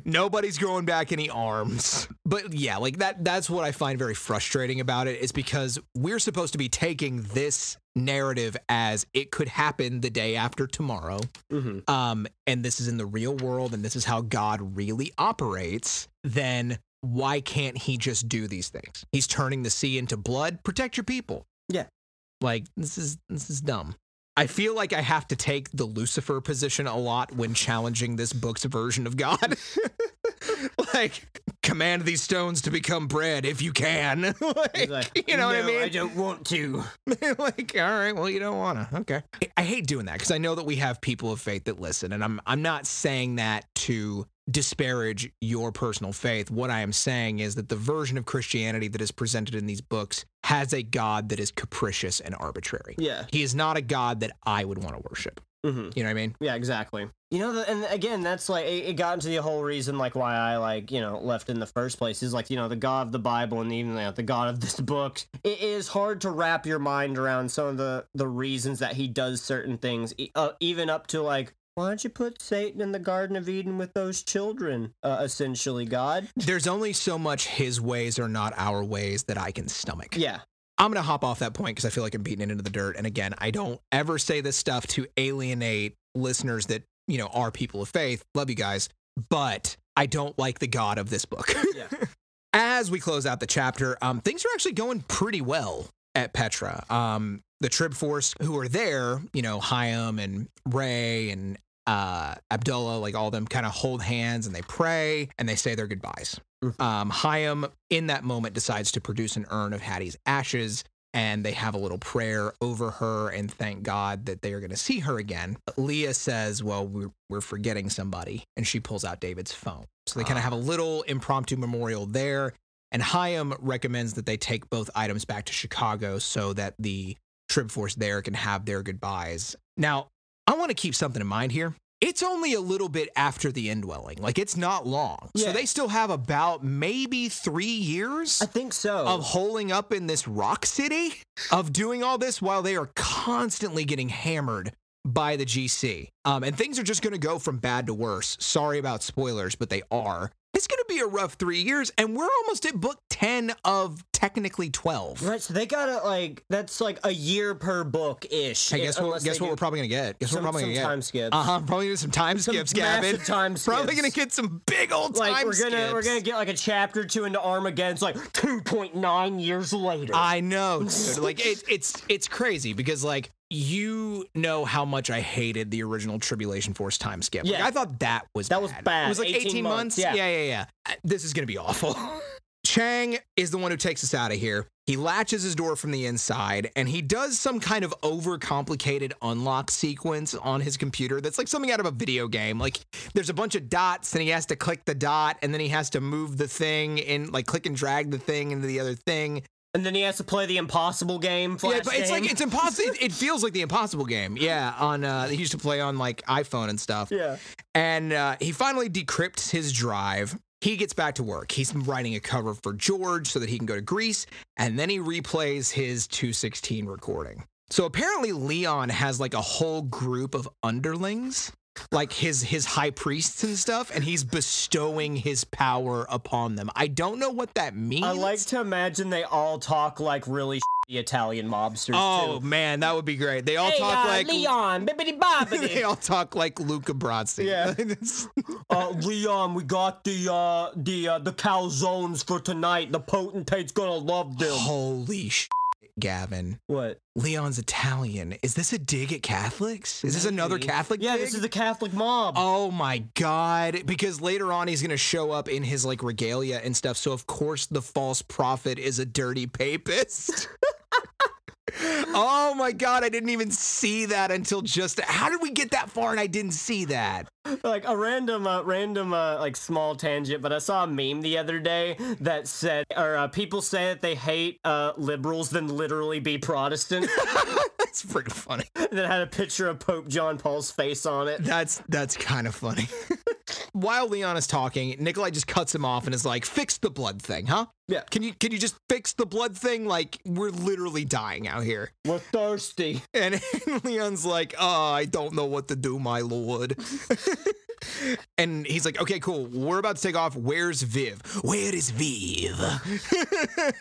Nobody's growing back any arms. But yeah, like that that's what I find very frustrating about it is because we're supposed to be taking this narrative as it could happen the day after tomorrow. Mhm. Um and this is in the real world and this is how God really operates, then why can't he just do these things? He's turning the sea into blood. Protect your people. Yeah. Like this is this is dumb. I feel like I have to take the Lucifer position a lot when challenging this book's version of God. [laughs] [laughs] like command these stones to become bread if you can. [laughs] like, like, you know what I "No, mean? I don't want to. [laughs] like, all right, well, you don't wanna. Okay. I- hate doing that because I know that we have people of faith that listen, and I'm I'm not saying that to disparage your personal faith. What I am saying is that the version of Christianity that is presented in these books has a God that is capricious and arbitrary. Yeah. He is not a God that I would want to worship. hmm You know what I mean? Yeah, exactly. You know, and again, that's like it, got into the whole reason, like why I like you know left in the first place is like you know the God of the Bible and even like, the God of [laughs] this book. It is hard to wrap your mind around some of the the reasons that he does certain things, uh, even up to like. Why don't you put Satan in the Garden of Eden with those children? Uh, essentially, God. There's only so much his ways are not our ways that I can stomach. Yeah, I'm going to hop off that point because I feel like I'm beating it into the dirt. And again, I don't ever say this stuff to alienate listeners that, you know, are people of faith. Love you guys. But I don't like the God of this book. Yeah. [laughs] As we close out the chapter, um, things are actually going pretty well at Petra. Um, the Trib Force who are there, you know, Chaim and Ray and uh, Abdullah, like all of them kind of hold hands and they pray and they say their goodbyes. Um, Chaim, in that moment, decides to produce an urn of Hattie's ashes and they have a little prayer over her and thank God that they are going to see her again. Leah says, Well, we're, we're forgetting somebody. And she pulls out David's phone. So they kind of ah. have a little impromptu memorial there. And Chaim recommends that they take both items back to Chicago so that the Trib Force there can have their goodbyes. Now, I want to keep something in mind here. It's only a little bit after the indwelling. Like, it's not long. Yeah. So they still have about maybe three years I think so. of holding up in this rock city, of doing all this while they are constantly getting hammered by the GC. Um, and things are just going to go from bad to worse. Sorry about spoilers, but they are. It's going to be a rough three years, and we're almost at book 10 of technically 12. Right, so they gotta like that's like a year per book ish. Hey, guess what? Guess what we're probably gonna get. Guess what some, we're probably gonna get. Some time skips. Uh huh. Probably gonna get some time Some skips, Gavin. time Probably gonna get some big old Like time we're gonna we're gonna get like a chapter two into Armageddon. It's like two point nine years later. I know, [laughs] like it, it's it's crazy because like you know how much I hated the original Tribulation Force time skip. Like, Yeah. I thought that was That was bad. It was like 18 18, months. months, yeah. yeah, yeah, yeah. Uh, This is gonna be awful. [laughs] Chang is the one who takes us out of here. He latches his door from the inside and he does some kind of overcomplicated unlock sequence on his computer that's like something out of a video game. Like there's a bunch of dots and he has to click the dot and then he has to move the thing and like click and drag the thing into the other thing. And then he has to play the impossible game. Yeah, but it's game. like it's impossible. It, it feels like the impossible game. Yeah, on uh, he used to play on like iPhone and stuff. yeah. And uh, he finally decrypts his drive. He gets back to work. He's writing a cover for George so that he can go to Greece, and then he replays his 216 recording. So apparently Leon has like a whole group of underlings, like his his high priests and stuff, and he's bestowing his power upon them. I don't know what that means. I like to imagine they all talk like really Italian mobsters Oh too. man, that would be great. They all Hey, talk uh, like Leon, bibbidi [laughs] they all talk like Luca Brasi. Yeah. [laughs] Uh, Leon, we got the uh the uh, the calzones for tonight. The potentate's gonna love them. Holy sh! Gavin. What? Leon's Italian. Is this a dig at Catholics? Is this another Catholic Yeah, dig? this is the Catholic mob. Oh my god. Because later on he's gonna show up in his like regalia and stuff. So of course the false prophet is a dirty papist. [laughs] oh my god, I didn't even see that until just how did we get that far and I didn't see that? like a random uh, random uh, like small tangent but i saw a meme the other day that said or uh, people say that they hate uh, liberals then literally be protestant [laughs] That's freaking funny. [laughs] And that had a picture of pope john paul's face on it That's that's kind of funny. [laughs] While Leon is talking, Nikolai just cuts him off and is like, "Fix the blood thing, huh? Yeah. Can you can you just fix the blood thing? Like we're literally dying out here." we're thirsty And [laughs] Leon's like, "Oh, I don't know what to do, my lord." And he's like, "Okay, cool. We're about to take off. Where's Viv? Where is Viv?"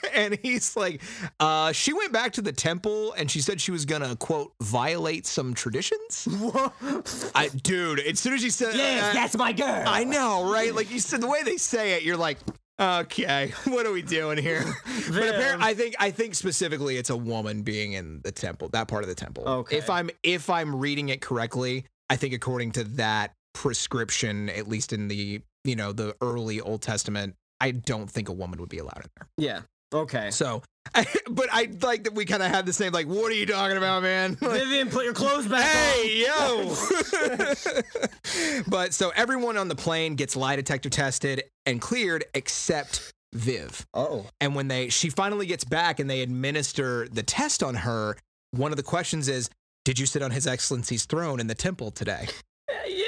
[laughs] and he's like, "Uh, she went back to the temple and she said she was gonna quote violate some traditions." I, dude, as soon as you said, yes uh, that's my girl I know, right? Like you said, the way they say it, you're like, okay, [laughs] what are we doing here? but apparently, I think I think specifically it's a woman being in the temple, that part of the temple. Okay. If I'm if I'm reading it correctly, I think according to that prescription, at least in the you know the early Old Testament I don't think a woman would be allowed in there. Yeah. Okay. So, [laughs] but I like that we kind of had the same like, what are you talking about, man? Like, [laughs] Vivian, put your clothes back Hey, yo! [laughs] but so everyone on the plane gets lie detector tested and cleared except Viv. Oh. And when they she finally gets back and they administer the test on her, one of the questions is, "Did you sit on His Excellency's throne in the temple today?" Yeah, I.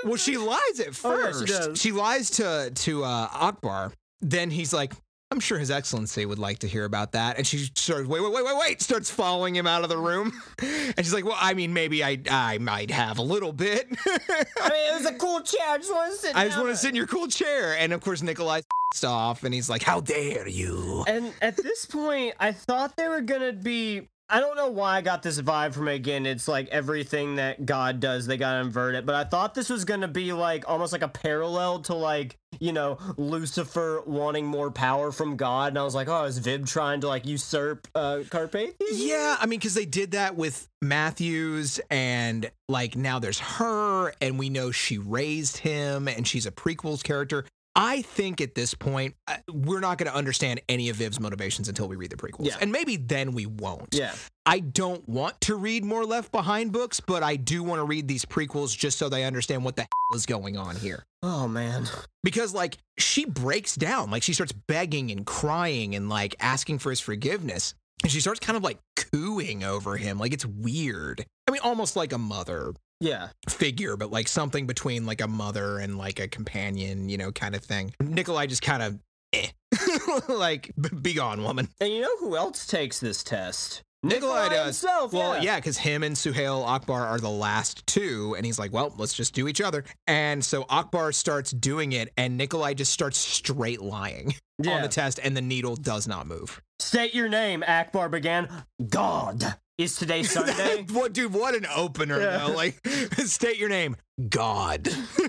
[laughs] Well, she lies at Oh, yeah, first. she does. she lies to to uh, Akbar. Then he's like, "I'm sure His Excellency would like to hear about that." And she starts, "Wait, wait, wait, wait, wait!" Starts following him out of the room. [laughs] And she's like, "Well, I mean, maybe I I might have a little bit. [laughs] I mean, it was a cool chair. I just want to sit. I just down. want to sit in your cool chair." And of course, Nikolai off, and he's like, "How dare you?" And at this point, I thought they were gonna be. I don't know why I got this vibe from it again. It's like everything that God does, they gotta invert it. But I thought this was gonna be like almost like a parallel to like you know Lucifer wanting more power from God, and I was like, oh, is Viv trying to like usurp uh, Carpathia? Yeah, I mean, because they did that with Matthews, and like now there's her, and we know she raised him, and she's a prequels character. I think at this point, uh, we're not going to understand any of Viv's motivations until we read the prequels. Yeah. And maybe then we won't. Yeah. I don't want to read more Left Behind books, but I do want to read these prequels just so they understand what the hell is going on here. Oh man. Because, like, she breaks down. Like, she starts begging and crying and, like, asking for his forgiveness. And she starts kind of like cooing over him. Like, it's weird. I mean, almost like a mother Yeah. figure, but like something between like a mother and like a companion, you know, kind of thing. Nikolai just kind of, eh. [laughs] like, "B- be gone, woman. And you know who else takes this test? Nikolai does. himself. Well, yeah. yeah, because him and Suhail Akbar are the last two, and he's like, "Well, let's just do each other." And so Akbar starts doing it, and Nikolai just starts straight lying on the test, and the needle does not move. State your name, Akbar began. God. Is today [laughs] Sunday? what, dude? What an opener, Yeah. though. Like, [laughs] state your name, God.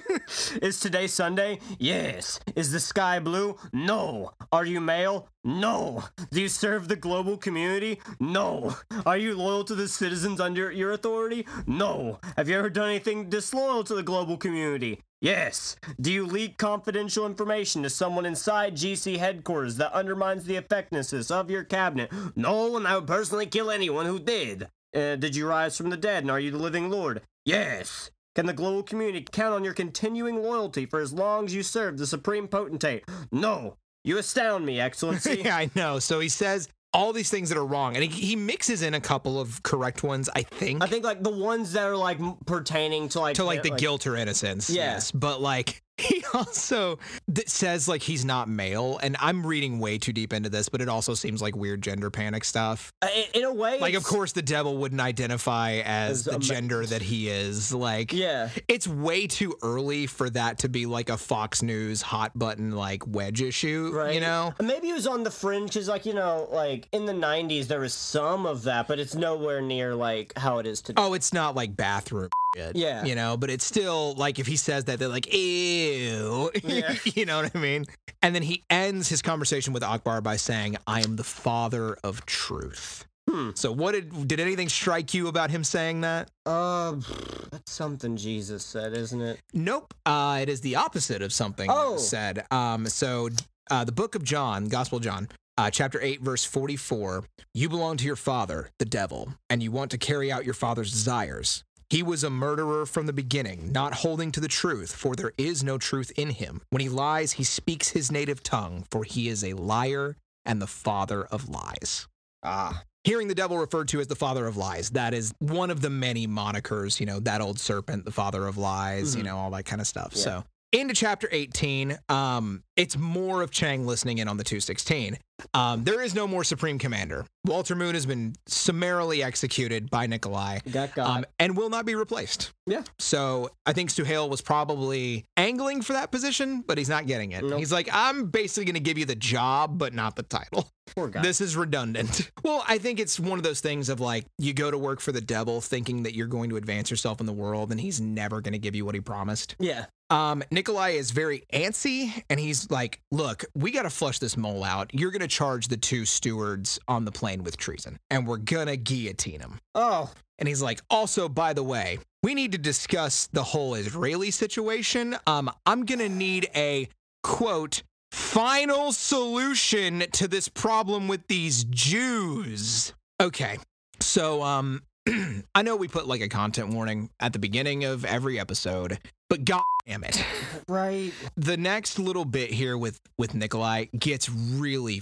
[laughs] Is today Sunday? Yes. Is the sky blue? No. Are you male? No. Do you serve the global community? No. Are you loyal to the citizens under your authority? No. Have you ever done anything disloyal to the global community? Yes. Do you leak confidential information to someone inside GC headquarters that undermines the effectiveness of your cabinet? No, and I would personally kill anyone who did. Uh, did you rise from the dead, and are you the living Lord? Yes. Can the global community count on your continuing loyalty for as long as you serve the Supreme Potentate? No. You astound me, Excellency. [laughs] yeah, I know. So he says all these things that are wrong, and he, he mixes in a couple of correct ones, I think, I think like the ones that are like pertaining to like to like the like, guilt or innocence. Yeah. Yes, but like [laughs] he [laughs] also th- says like he's not male, and I'm reading way too deep into this, but it also seems like weird gender panic stuff. Uh, in, in a way. Like, of course, the devil wouldn't identify as the gender that he is. Like, Yeah. it's way too early for that to be like a Fox News hot button like wedge issue. Right. You know? Maybe it was on the fringe because, like, you know, like in the 90s, there was some of that, but it's nowhere near like how it is today. Oh, it's not like bathroom shit. Yeah. You know, but it's still like if he says that, they're like, ew. [laughs] Yeah. you know what I mean? And then he ends his conversation with Akbar by saying, I am the father of truth. Hmm. So what did did anything strike you about him saying that? Uh, that's something Jesus said, isn't it? Nope. Uh, it is the opposite of something Oh. said. Um, so uh, the book of John, Gospel of John, uh, chapter 8, verse 44 You belong to your father, the devil, and you want to carry out your father's desires. He was a murderer from the beginning, not holding to the truth, for there is no truth in him. When he lies, he speaks his native tongue, for he is a liar and the father of lies. Ah. Hearing the devil referred to as the father of lies, that is one of the many monikers, you know, that old serpent, the father of lies, you Mhm. know, all that kind of stuff. Yeah. So into chapter 18, um, it's more of Chang listening in on the 216. Um, there is no more Supreme Commander. Walter Moon has been summarily executed by Nikolai Got got. um, and will not be replaced. Yeah. So I think Suhail was probably angling for that position, but he's not getting it. Nope. He's like, I'm basically going to give you the job, but not the title. Poor guy. This is redundant. [laughs] Well, I think it's one of those things of like you go to work for the devil thinking that you're going to advance yourself in the world and he's never going to give you what he promised. yeah. Um, Nikolai is very antsy and he's like, Look, we got to flush this mole out. You're going to charge the two stewards on the plane with treason and we're to guillotine them. Oh. And he's like, also, by the way, we need to discuss the whole Israeli situation. Um, I'm gonna need a quote final solution to this problem with these Jews. Okay. So um [clears throat] I know we put like a content warning at the beginning of every episode, but god damn it. Right. The next little bit here with with Nikolai gets really.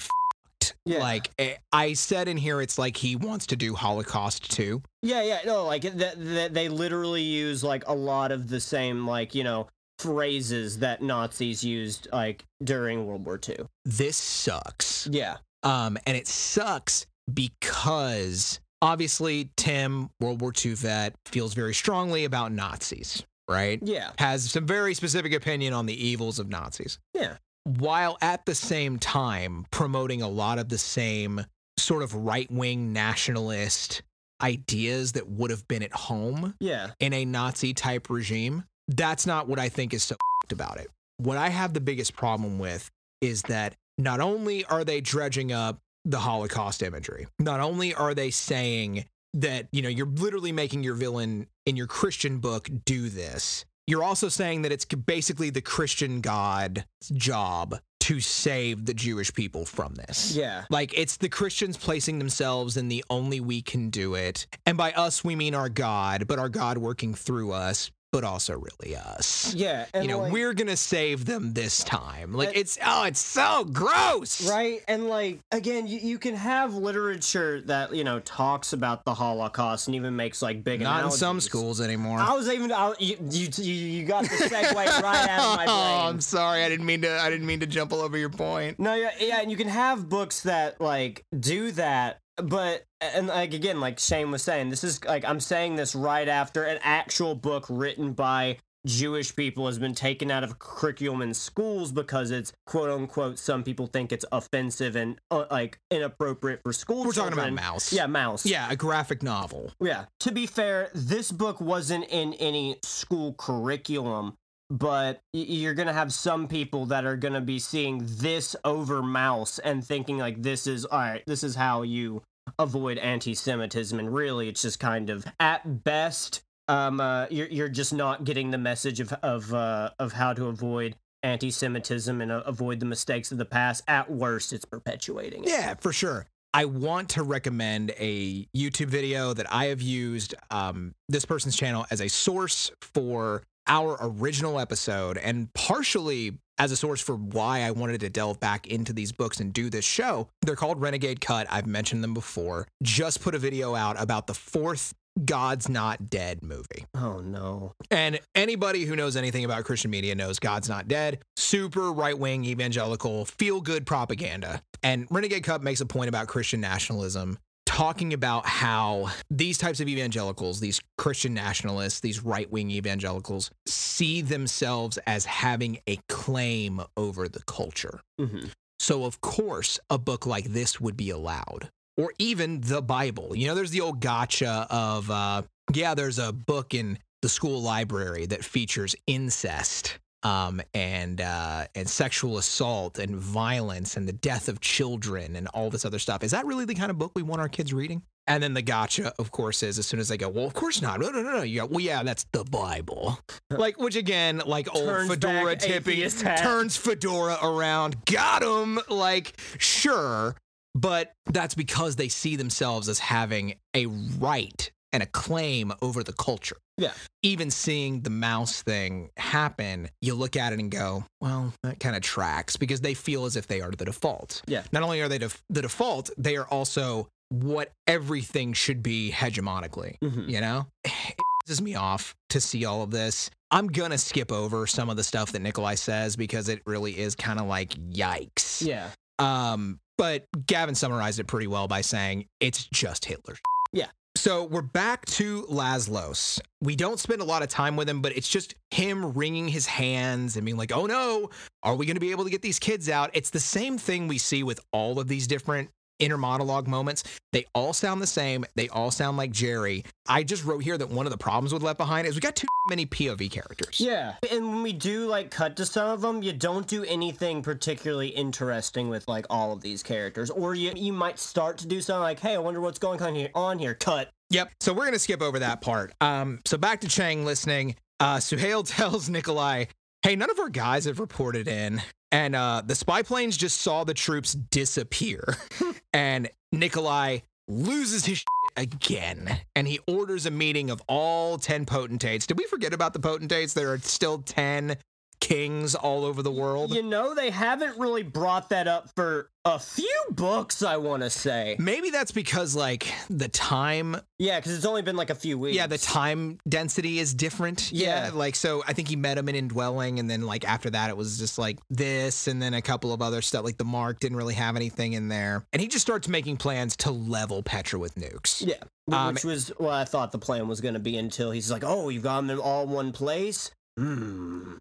Yeah. Like eh, I said in here it's like he wants to do Holocaust too. Yeah, yeah, no, like th- th- they literally use like a lot of the same like you know phrases that Nazis used like during World War II. This sucks. Yeah, Um, and it sucks because obviously Tim, World War II vet, feels very strongly about Nazis, right? yeah, Has some very specific opinion on the evils of Nazis. yeah, While at the same time promoting a lot of the same sort of right wing nationalist ideas that would have been at home yeah, in a Nazi type regime. That's not what I think is so f***ed about it. What I have the biggest problem with is that not only are they dredging up the Holocaust imagery, not only are they saying that, you know, you're literally making your villain in your Christian book do this, you're also saying that it's basically the Christian God's job to save the Jewish people from this. yeah, Like it's the Christians placing themselves in the only we can do it. And by us, we mean our God, but our God working through us, but also really us. yeah. You know, like, we're going to save them this time. Like it's, oh, it's so gross. Right, and like again, you, you can have literature that you know talks about the Holocaust and even makes like big. Not in some schools anymore. I was even I, you, you you you got the segue right out of my [laughs] brain. Oh, I'm sorry. I didn't mean to, I didn't mean to jump all over your point. No, yeah, yeah, and you can have books that like do that, but and like again, like Shane was saying, this is like I'm saying this right after an actual book written by Jewish people has been taken out of curriculum in schools because it's quote unquote. Some people think it's offensive and uh, like inappropriate for school. We're talking about. Maus. Yeah, Maus. Yeah, a graphic novel. Yeah. To be fair, this book wasn't in any school curriculum, but you're going to have some people that are going to be seeing this over Maus and thinking like this is all right, this is how you avoid anti-Semitism and really it's just kind of at best um uh, you're you're just not getting the message of of uh, of how to avoid anti-Semitism and uh, avoid the mistakes of the past. At worst, it's perpetuating it. Yeah, for sure. I want to recommend a YouTube video that I have used um, this person's channel as a source for our original episode and partially as a source for why I wanted to delve back into these books and do this show. They're called Renegade Cut. I've mentioned them before. Just put a video out about the fourth God's Not Dead movie. Oh no. And anybody who knows anything about Christian media knows God's not dead. Super right wing evangelical, feel good propaganda. And Renegade Cut makes a point about Christian nationalism, talking about how these types of evangelicals, these Christian nationalists, these right wing evangelicals, see themselves as having a claim over the culture. hmm So, of course, a book like this would be allowed, or even the Bible. You know, there's the old gotcha of, uh, yeah, there's a book in the school library that features incest um, and uh, and sexual assault and violence and the death of children and all this other stuff. Is that really the kind of book we want our kids reading? And then the gotcha, of course, is as soon as they go, well, of course not. No, no, no, no. You go, well, yeah, that's the Bible. [laughs] Like, which again, like old Turns fedora tipping, turns fedora around. Got him. Like, sure, but that's because they see themselves as having a right and a claim over the culture. Yeah. Even seeing the Maus thing happen, you look at it and go, well, that kind of tracks because they feel as if they are the default. Yeah. Not only are they def- the default, they are also what everything should be hegemonically, Mhm. you know? [sighs] It pisses me off to see all of this. I'm going to skip over some of the stuff that Nikolai says because it really is kind of like yikes. Yeah. Um, but Gavin summarized it pretty well by saying it's just Hitler. Yeah. So we're back to Laslos. We don't spend a lot of time with him, but it's just him wringing his hands and being like, oh no, are we going to be able to get these kids out? It's the same thing we see with all of these different inner monologue moments. They all sound the same. They all sound like Jerry. I just wrote here that one of the problems with Left Behind is we got too many POV characters. Yeah. And when we do like cut to some of them, you don't do anything particularly interesting with like all of these characters. Or you you might start to do something like, hey, I wonder what's going on here on here. Cut. Yep. So we're gonna skip over that part. Um, so back to Chang listening. Uh, Suhail [laughs] tells Nikolai, "Hey, none of our guys have reported in. And uh, the spy planes just saw the troops disappear. [laughs] and Nikolai loses his shit again. And he orders a meeting of all 10 potentates. Did we forget about the potentates? There are still 10 kings all over the world. You know, they haven't really brought that up for a few books, I want to say. Maybe that's because, like, the time Yeah, because it's only been like a few weeks. Yeah, the time density is different. Yeah. Like, so I think he met him in Indwelling, and then, like, after that, it was just like this, and then a couple of other stuff. Like, the Mark didn't really have anything in there. And he just starts making plans to level Petra with nukes. Yeah. Um, Which was what I thought the plan was going to be until he's like, oh, you've got them in all one place? Hmm.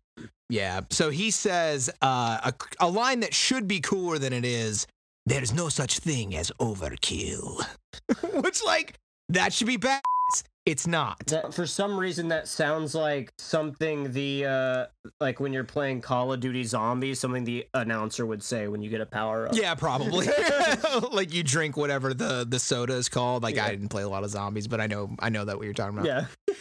Yeah. So he says uh, a, a line that should be cooler than it is there's no such thing as overkill. [laughs] Which, like, that should be bad. It's not. That, for some reason, that sounds like something the, uh, like when you're playing Call of Duty Zombies, something the announcer would say when you get a power up. Yeah, probably. [laughs] [laughs] like you drink whatever the the soda is called. Like I didn't play a lot of zombies, but I know I know that what you're talking about. Yeah.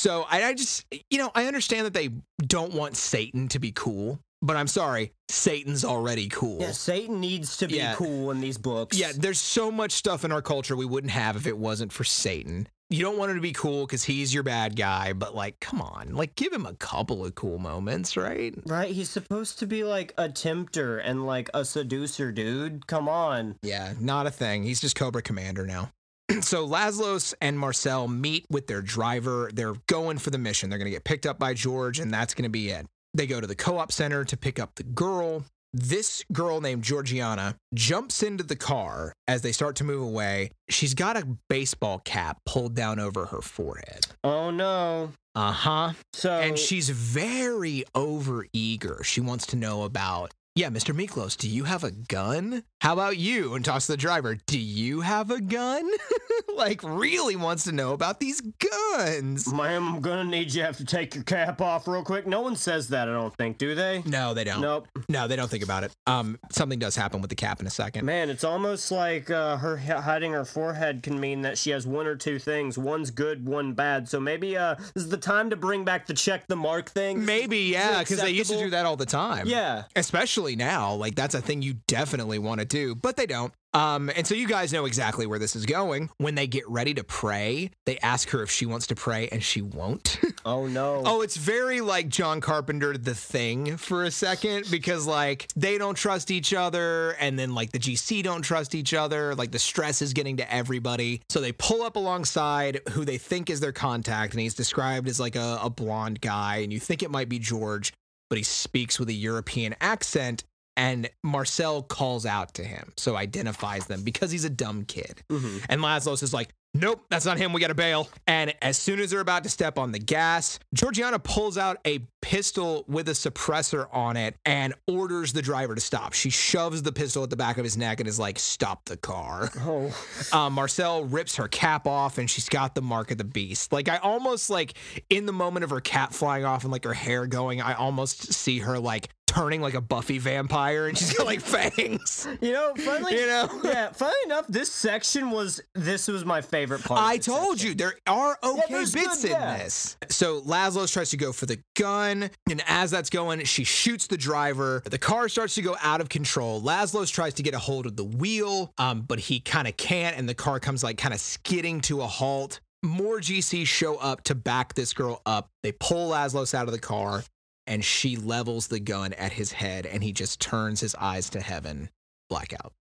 So I, I just you know I understand that they don't want Satan to be cool, but I'm sorry, Satan's already cool. Yeah, Satan needs to be Yeah. cool in these books. Yeah, there's so much stuff in our culture we wouldn't have if it wasn't for Satan. You don't want him to be cool because he's your bad guy, but like, come on, like, give him a couple of cool moments, right? Right? He's supposed to be like a tempter and like a seducer, dude. Come on. Yeah, not a thing. He's just Cobra Commander now. [clears throat] so Laslos and Marcel meet with their driver. They're going for the mission. They're going to get picked up by George, and that's going to be it. They go to the co op center to pick up the girl. This girl named Georgiana jumps into the car as they start to move away. She's got a baseball cap pulled down over her forehead. Oh no. Uh huh. So And she's very over eager. She wants to know about, yeah, Mr. Miklos, do you have a gun? How about you? And talks to the driver, do you have a gun? [laughs] like, really wants to know about these guns. Ma'am, I'm gonna need you to have to take your cap off real quick. No one says that, I don't think, do they? No, they don't. Nope. No, they don't think about it. Um, something does happen with the cap in a second. Man, it's almost like uh, her hiding her forehead can mean that she has one or two things. One's good, one bad. So maybe uh, this is the time to bring back the check the mark thing. Maybe, yeah, because they used to do that all the time. Yeah. especially now like that's a thing you definitely want to do but they don't um and so you guys know exactly where this is going when they get ready to pray they ask her if she wants to pray and she won't [laughs] Oh no. oh it's very like john carpenter the thing for a second because like they don't trust each other and then like the gc don't trust each other like the stress is getting to everybody so they pull up alongside who they think is their contact and he's described as like a, a blonde guy and you think it might be george but he speaks with a European accent. And Marcel calls out to him, so identifies them because he's a dumb kid. Mhm. And Laslos is like, Nope, that's not him. We got to bail. And as soon as they're about to step on the gas, Georgiana pulls out a pistol with a suppressor on it and orders the driver to stop. She shoves the pistol at the back of his neck and is like, Stop the car. [laughs] Oh. Um, [laughs] Marcel rips her cap off and she's got the mark of the beast. Like I almost like in the moment of her cap flying off and like her hair going, I almost see her like turning like a Buffy vampire and she's got like fangs. You know, funny. [laughs] You know? [laughs] Yeah, funny enough, this section was this was my favorite part. I told section. you there are okay there's bits good- in yeah. this. So Laslo tries to go for the gun, and as that's going, she shoots the driver. The car starts to go out of control. Laslo tries to get a hold of the wheel, um, but he kind of can't, and the car comes like kind of skidding to a halt. More GCs show up to back this girl up. They pull Laslos out of the car, and she levels the gun at his head, and he just turns his eyes to heaven. Blackout.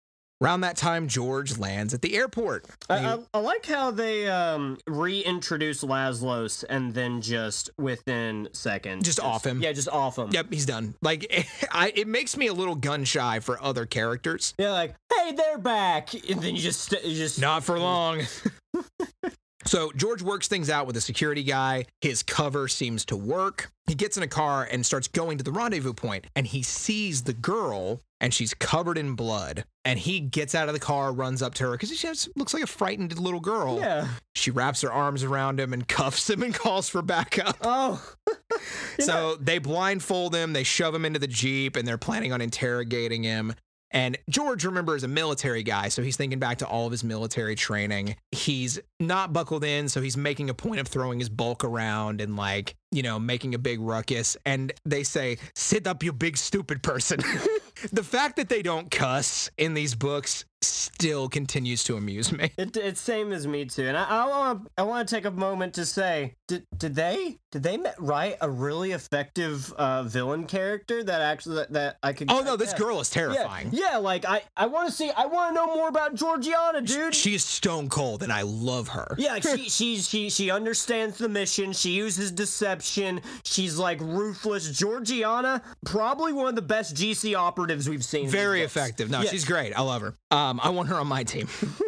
Around that time, George lands at the airport. I, I, I like how they um, reintroduce Laslos and then just within seconds, Just off him. Yeah, just off him. Yep, he's done. Like, [laughs] I, it makes me a little gun shy for other characters. Yeah, like, hey, they're back, and then you just you just Not for long. [laughs] [laughs] so George works things out with a security guy. His cover seems to work. He gets in a car and starts going to the rendezvous point, and he sees the girl, and she's covered in blood. And he gets out of the car, runs up to her because she just looks like a frightened little girl. Yeah. She wraps her arms around him and [laughs] cuffs him and calls for backup. [laughs] Oh. [laughs] So they blindfold him, they shove him into the Jeep, and they're planning on interrogating him. And George, remember, is a military guy. So he's thinking back to all of his military training. He's not buckled in. So he's making a point of throwing his bulk around and, like, you know, making a big ruckus. And they say, sit up, you big stupid person. [laughs] the fact that they don't cuss in these books still continues to amuse me. It, it's same as me too, and I, I want I want to take a moment to say, did did they did they write a really effective uh, villain character that actually that, that I could? Oh no, this yeah. girl is terrifying. yeah, like I I want to see I want to know more about Georgiana, dude. She is stone cold, and I love her. yeah, she [laughs] she she she understands the mission. She uses deception. She's like ruthless. Georgiana, probably one of the best GC operatives we've seen. Very effective. No, Yeah. she's great. I love her. Um, I want her on my team.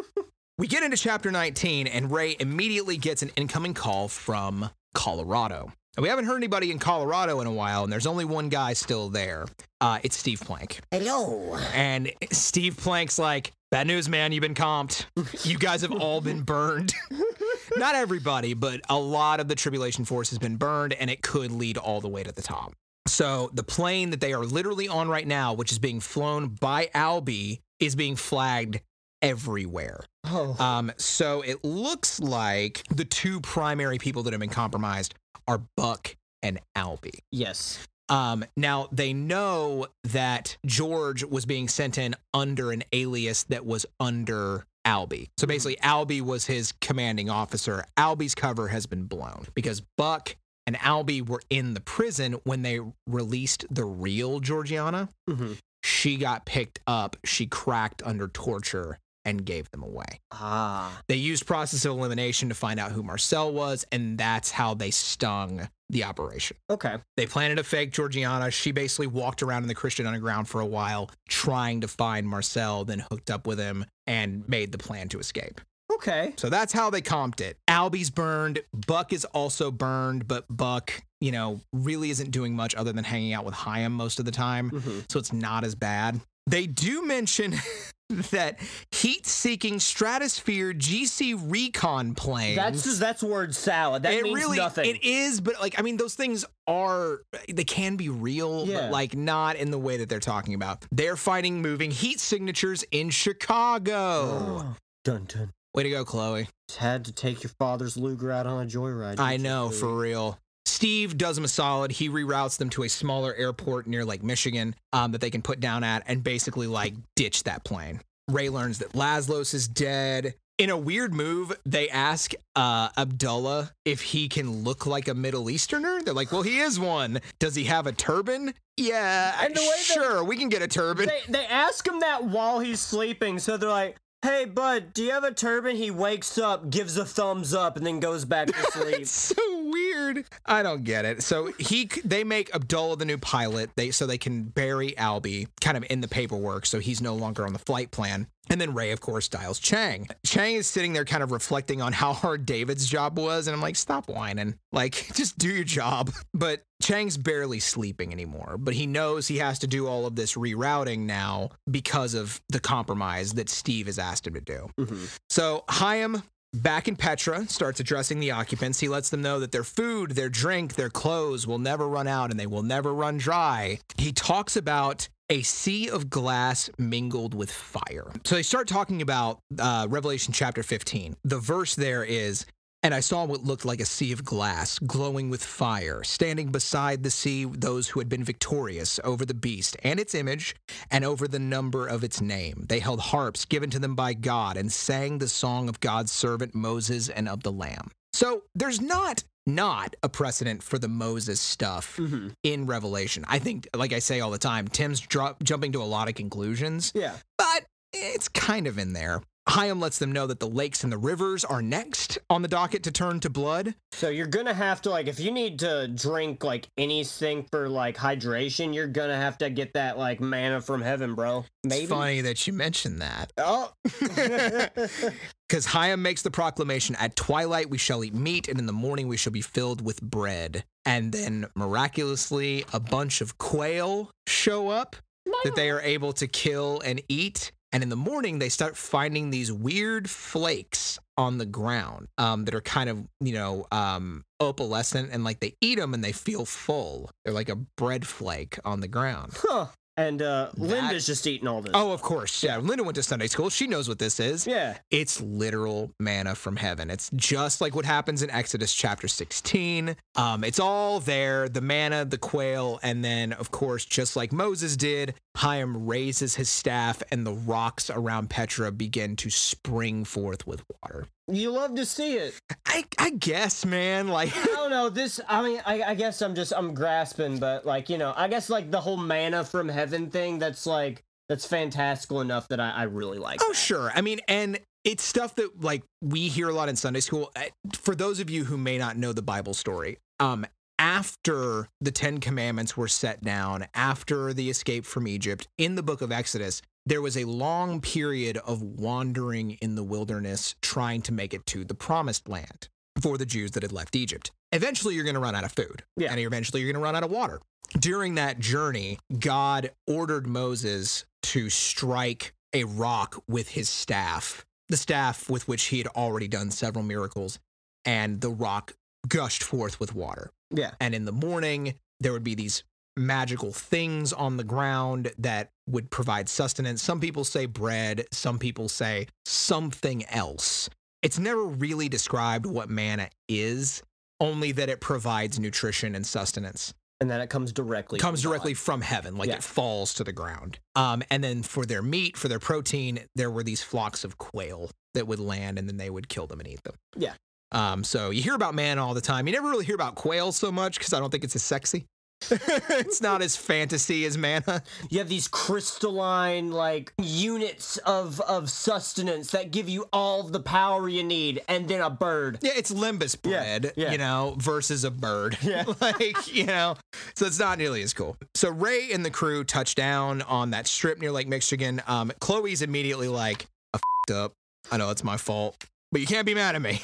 [laughs] we get into chapter 19, and Ray immediately gets an incoming call from Colorado. And we haven't heard anybody in Colorado in a while, and there's only one guy still there. Uh, it's Steve Plank. Hello. And Steve Plank's like, Bad news, man. You've been comped. You guys have all been burned. [laughs] Not everybody, but a lot of the Tribulation Force has been burned, and it could lead all the way to the top. So the plane that they are literally on right now, which is being flown by Albie, is being flagged everywhere. Oh. Um, so it looks like the two primary people that have been compromised are Buck and Albie. yes. Um, now they know that George was being sent in under an alias that was under Albie. So basically, Albie was his commanding officer. Albie's cover has been blown because Buck and Albie were in the prison when they released the real Georgiana. Mhm. She got picked up. She cracked under torture and gave them away. Ah. They used process of elimination to find out who Marcel was, and that's how they stung the operation. Okay. They planted a fake Georgiana. She basically walked around in the Christian underground for a while trying to find Marcel, then hooked up with him and made the plan to escape. Okay. So that's how they comped it. Albie's burned. Buck is also burned, but Buck, you know, really isn't doing much other than hanging out with Chaim most of the time. Mhm. So it's not as bad. They do mention [laughs] that heat seeking stratosphere GC recon planes. That's that's word salad. That it means really nothing. it is but like i mean those things are they can be real Yeah. but like not in the way that they're talking about they're fighting moving heat signatures in chicago dun dun. Way to go chloe Just had to take your father's Luger out on a joyride. i know Chloe? for real Steve does them a solid. He reroutes them to a smaller airport near Lake Michigan um, that they can put down at and basically like ditch that plane. Ray learns that Laslos is dead. In a weird move, they ask uh, Abdullah if he can look like a Middle Easterner. They're like, well, he is one. Does he have a turban? Yeah, And the way that- sure, we can get a turban. They they ask him that while he's sleeping, so they're like, "Hey, bud, do you have a turban?" He wakes up, gives a thumbs up, and then goes back to [laughs] sleep. It's so weird. I don't get it. So he, they make Abdullah the new pilot. They so they can bury Albie kind of in the paperwork, so he's no longer on the flight plan. And then Ray, of course, dials Chang. Chang is sitting there, kind of reflecting on how hard David's job was, and I'm like, stop whining. Like, [laughs] just do your job. But Chang's barely sleeping anymore. But he knows he has to do all of this rerouting now because of the compromise that Steve has asked him to do. Mhm. So Chaim, back in Petra, starts addressing the occupants. He lets them know that their food, their drink, their clothes will never run out and they will never run dry. He talks about a sea of glass mingled with fire. So they start talking about uh, Revelation chapter 15. The verse there is, and I saw what looked like a sea of glass, glowing with fire, standing beside the sea, those who had been victorious over the beast and its image, and over the number of its name. They held harps given to them by God, and sang the song of God's servant Moses and of the Lamb. So there's not not a precedent for the Moses stuff Mhm. in Revelation. I think, like I say all the time, Tim's dro- jumping to a lot of conclusions Yeah. but it's kind of in there. Chaim lets them know that the lakes and the rivers are next on the docket to turn to blood. So you're gonna have to like, if you need to drink like anything for like hydration, you're gonna have to get that like manna from heaven, bro. Maybe. It's funny that you mentioned that. Oh. [laughs] [laughs] Because Chaim makes the proclamation at twilight we shall eat meat, and in the morning we shall be filled with bread. And then miraculously, a bunch of quail show up that they are able to kill and eat. And in the morning, they start finding these weird flakes on the ground um, that are kind of, you know, um, opalescent and like they eat them and they feel full. They're like a bread flake on the ground. huh. And uh, Linda's just eating all this. Oh, of course. Yeah. Linda went to Sunday school. She knows what this is. yeah. It's literal manna from heaven. It's just like what happens in Exodus chapter 16. Um, it's all there the manna, the quail, and then, of course, just like Moses did, Chaim raises his staff and the rocks around Petra begin to spring forth with water. You love to see it. I, I guess, man. Like, I don't know. This, I mean, I, I guess I'm just, I'm grasping, but like, you know, I guess like the whole manna from heaven thing, that's like, that's fantastical enough that I, I really like. Oh, that. sure. I mean, and it's stuff that like we hear a lot in Sunday school. Uh, For those of you who may not know the Bible story, um, after the Ten Commandments were set down, after the escape from Egypt, in the book of Exodus, there was a long period of wandering in the wilderness trying to make it to the promised land for the Jews that had left Egypt. Eventually, you're going to run out of food. Yeah. And eventually, you're going to run out of water. During that journey, God ordered Moses to strike a rock with his staff, the staff with which he had already done several miracles, and the rock gushed forth with water. Yeah. And in the morning, there would be these magical things on the ground that would provide sustenance. Some people say bread, some people say something else. It's never really described what manna is, only that it provides nutrition and sustenance And then it comes directly. comes from God. directly from heaven, like Yeah. it falls to the ground. Um, and then for their meat, for their protein, there were these flocks of quail that would land, and then they would kill them and eat them. Yeah. Um, so you hear about man all the time. You never really hear about quail so much because I don't think it's as sexy. [laughs] it's not as fantasy as manna. [laughs] You have these crystalline like units of of sustenance that give you all the power you need, and then a bird. Yeah, it's lembas Yeah, bread, yeah. you know, versus a bird. Yeah. [laughs] like, you know, so it's not nearly as cool. So Ray and the crew touch down on that strip near Lake Michigan. Um, Chloe's immediately like, I fed up. I know it's my fault, but you can't be mad at me.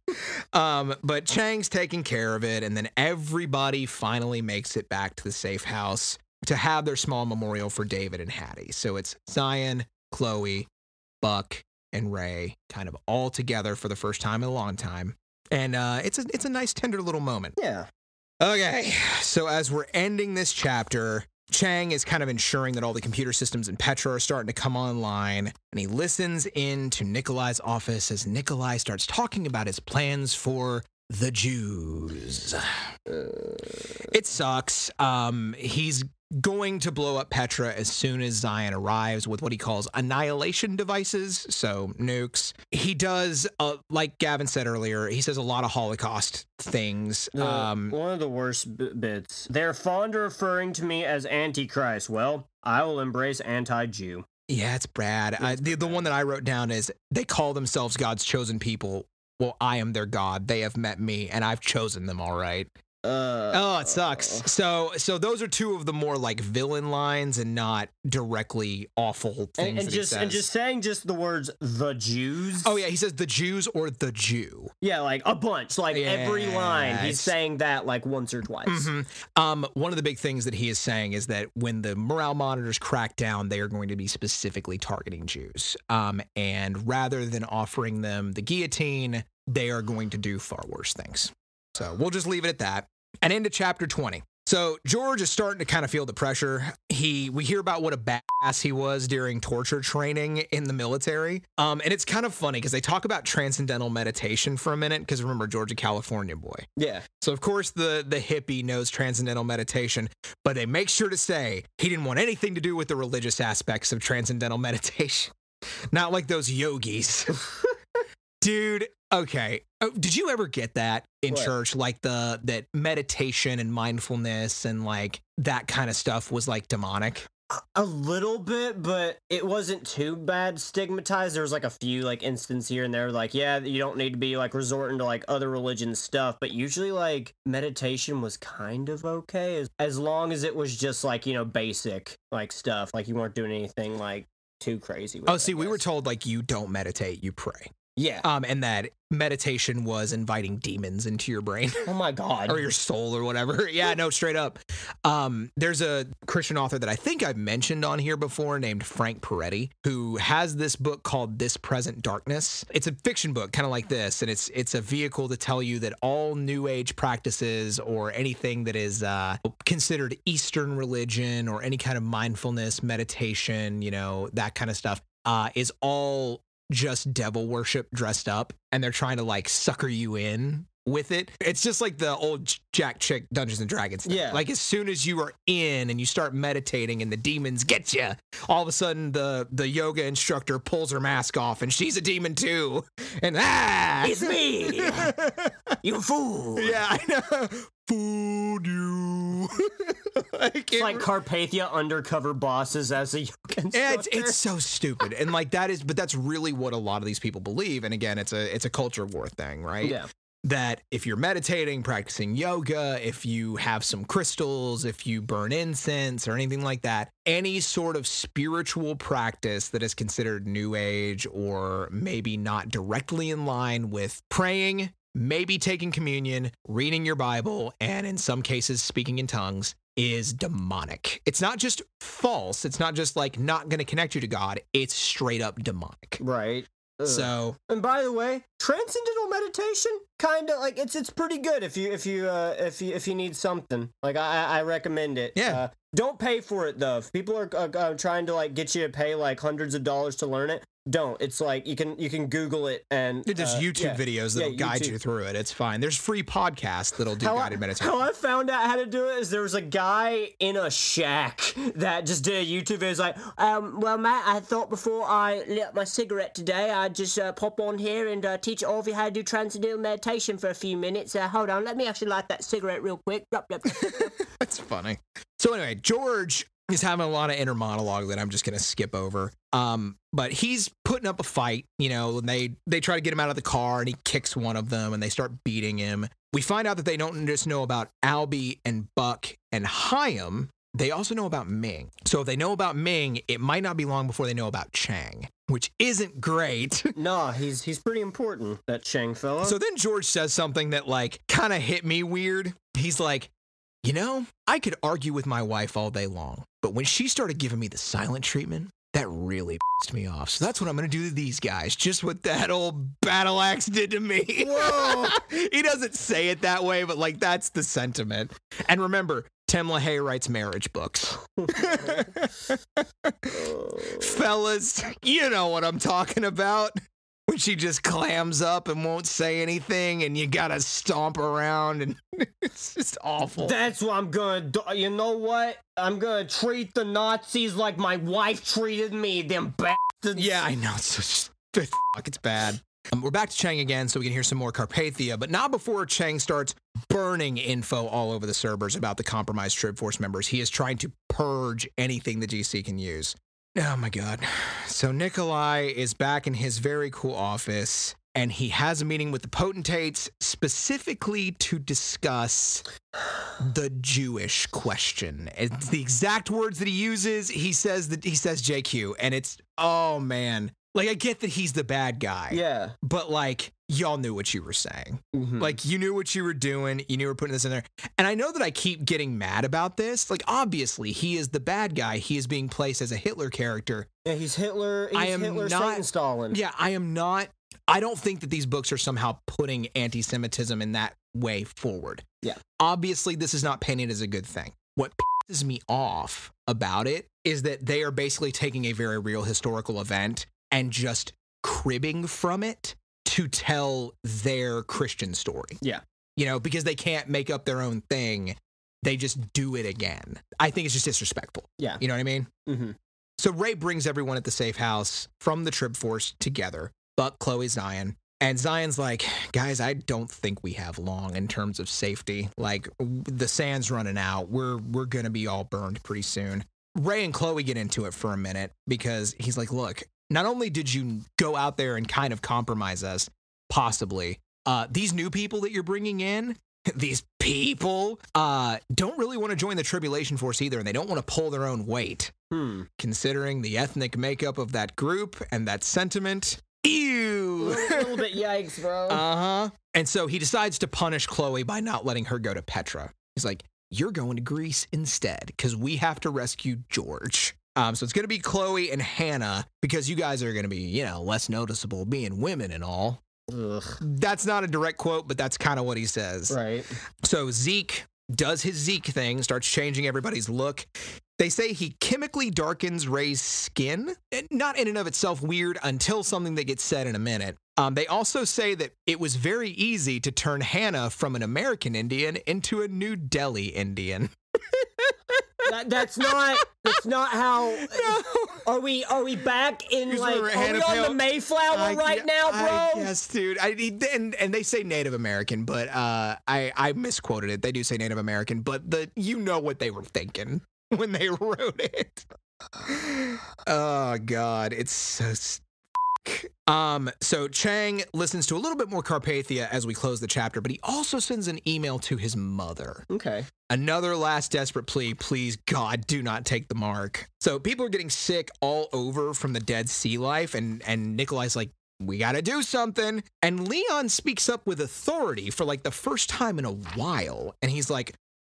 [laughs] um, but Chang's taking care of it, and then everybody finally makes it back to the safe house to have their small memorial for David and Hattie. So it's Tsion, Chloe, Buck, and Ray kind of all together for the first time in a long time. And uh, it's a it's a nice tender little moment. Yeah. Okay, so as we're ending this chapter, Chang is kind of ensuring that all the computer systems in Petra are starting to come online, and he listens in to Nikolai's office as Nikolai starts talking about his plans for the Jews. It sucks. Um, he's going to blow up Petra as soon as Tsion arrives with what he calls annihilation devices, so nukes. He does, uh, like Gavin said earlier, he says a lot of Holocaust things. The- um, one of the worst b- bits. They're fond of referring to me as Antichrist. Well, I will embrace anti-Jew. Yeah, it's Brad. I, the, the one that I wrote down is they call themselves God's chosen people. Well, I am their God. They have met me, and I've chosen them. All right. Uh, Oh, it sucks. So, so those are two of the more like villain lines, and not directly awful things. and, and just and just saying just the words the Jews. Oh yeah, he says the Jews or the Jew. yeah, like a bunch, like every line. He's saying that like once or twice. Mhm. Um, one of the big things that he is saying is that when the morale monitors crack down, they are going to be specifically targeting Jews. Um, and rather than offering them the guillotine, they are going to do far worse things. So we'll just leave it at that. And into chapter 20. So George is starting to kind of feel the pressure. He we hear about what a badass he was during torture training in the military. Um, and it's kind of funny because they talk about transcendental meditation for a minute. Because remember, George, a California boy. Yeah. So of course the the hippie knows transcendental meditation, but they make sure to say he didn't want anything to do with the religious aspects of transcendental [laughs] meditation. Not like those yogis. [laughs] Dude, okay. Oh, did you ever get that in What? church like the that meditation and mindfulness and like that kind of stuff was like demonic? A little bit, but it wasn't too bad stigmatized. There was like a few like instances here and there, like, yeah, you don't need to be like resorting to like other religion stuff, but usually like meditation was kind of okay as, as long as it was just like, you know, basic like stuff. Like you weren't doing anything like too crazy. With Oh, it, see, we were told like you don't meditate, you pray. Yeah. um, and that meditation was inviting demons into your brain oh my god. [laughs] or your soul or whatever. [laughs] Yeah, no, straight up. Um, there's a Christian author that I think I've mentioned on here before named Frank Peretti who has this book called This Present Darkness. It's a fiction book, kind of like this, and it's it's a vehicle to tell you that all New Age practices or anything that is uh, considered Eastern religion or any kind of mindfulness, meditation, you know, that kind of stuff, uh, is all just devil worship dressed up and they're trying to like sucker you in with it. It's just like the old Jack Chick Dungeons and Dragons thing. Yeah. Like as soon as you are in and you start meditating and the demons get you, all of a sudden the the yoga instructor pulls her mask off and she's a demon too. And ah, It's me. [laughs] you fool. yeah, I know. Fooled you. [laughs] It's like Carpathia undercover bosses as a yoga instructor. Yeah, it's it's so stupid, and like that is, but that's really what a lot of these people believe. And again, it's a it's a culture war thing, right? yeah. That if you're meditating, practicing yoga, if you have some crystals, if you burn incense or anything like that, any sort of spiritual practice that is considered new age or maybe not directly in line with praying, maybe taking communion, reading your Bible, and in some cases speaking in tongues is demonic. It's not just false. It's not just like not going to connect you to God. It's straight up demonic. Right. Ugh. So, And by the way, transcendental meditation kind of like it's it's pretty good if you if you uh if you if you need something. Like I I I recommend it. Yeah. Uh, don't pay for it though. If people are uh, uh, trying to like get you to pay like hundreds of dollars to learn it, don't. It's like you can you can Google it and there's uh, YouTube yeah. videos that'll Yeah, guide YouTube. you through it. It's fine. There's free podcasts that'll do How guided I, meditation. how I found out how to do it is there was a guy in a shack that just did a YouTube video. He's like, um, well, Matt, I thought before I lit up my cigarette today, I'd just uh, pop on here and uh, teach all of you how to do transcendental meditation for a few minutes. Uh, hold on, let me actually light that cigarette real quick. [laughs] That's funny. So anyway, George is having a lot of inner monologue that I'm just gonna skip over. Um, but he's putting up a fight, you know, and they they try to get him out of the car and he kicks one of them and they start beating him. We find out that they don't just know about Albie and Buck and Chaim. They also know about Ming. So if they know about Ming, it might not be long before they know about Chang, which isn't great. [laughs] nah, he's he's pretty important, that Chang fella. So then George says something that like kind of hit me weird. He's like, "You know, I could argue with my wife all day long, but when she started giving me the silent treatment, that really pissed me off. So that's what I'm going to do to these guys. Just what that old battle axe did to me." Whoa. [laughs] he doesn't say it that way, but like that's the sentiment. And remember, Tim LaHaye writes marriage books. [laughs] [laughs] Oh. Fellas, you know what I'm talking about. When she just clams up and won't say anything, and you gotta stomp around, and [laughs] it's just awful. That's what I'm gonna do. You know what? I'm gonna treat the Nazis like my wife treated me, them bastards. yeah, I know. It's just, fuck, it's bad. Um, we're back to Chang again, so we can hear some more Carpathia, but not before Chang starts burning info all over the servers about the compromised Trib Force members. He is trying to purge anything the GC can use. Oh my god. So Nikolai is back in his very cool office and he has a meeting with the potentates specifically to discuss the Jewish question. It's the exact words that he uses. He says that he says JQ and it's oh man. Like I get that he's the bad guy. Yeah. But like y'all knew what you were saying. Mhm. Like you knew what you were doing. You knew you were putting this in there. And I know that I keep getting mad about this. Like obviously he is the bad guy. He is being placed as a Hitler character. yeah, he's Hitler. He's I am Hitler, not- Satan, Stalin. Yeah, I am not. I don't think that these books are somehow putting anti-Semitism in that way forward. Yeah. Obviously, this is not painted as a good thing. What pisses me off about it is that they are basically taking a very real historical event and just cribbing from it to tell their Christian story. Yeah. You know, because they can't make up their own thing. They just do it again. I think it's just disrespectful. Yeah. You know what I mean? hmm So Ray brings everyone at the safe house from the Trib Force together. Buck, Chloe, Tsion. And Tsion's like, guys, I don't think we have long in terms of safety. Like the sand's running out. We're we're gonna be all burned pretty soon. Ray and Chloe get into it for a minute because he's like, look, not only did you go out there and kind of compromise us, possibly, uh, these new people that you're bringing in, [laughs] these people, uh, don't really want to join the tribulation force either, and they don't want to pull their own weight Hmm. considering the ethnic makeup of that group and that sentiment. Ew, a little bit [laughs] yikes, bro. Uh huh. And so he decides to punish Chloe by not letting her go to Petra. He's like, You're going to Greece instead because we have to rescue George. Um, so it's going to be Chloe and Hannah because you guys are going to be, you know, less noticeable being women and all. Ugh. That's not a direct quote, but that's kind of what he says. Right. So Zeke does his Zeke thing, starts changing everybody's look. They say he chemically darkens Ray's skin. Not in and of itself weird until something that gets said in a minute. Um, they also say that it was very easy to turn Hannah from an American Indian into a New Delhi Indian. [laughs] That, that's not. That's not how. Are we? Are we back in like? Are Hannah we on Pale- the Mayflower I right gue- now, I bro? Yes, dude. I, and and they say Native American, but uh, I I misquoted it. They do say Native American, but the you know what they were thinking [laughs] when they wrote it. Oh God, it's so. s- Um, so Chang listens to a little bit more Carpathia as we close the chapter, but he also sends an email to his mother. Okay. Another last desperate plea. Please, God, do not take the mark. So people are getting sick all over from the Dead Sea life, and and Nikolai's like, we got to do something. And Leon speaks up with authority for like the first time in a while, and he's like.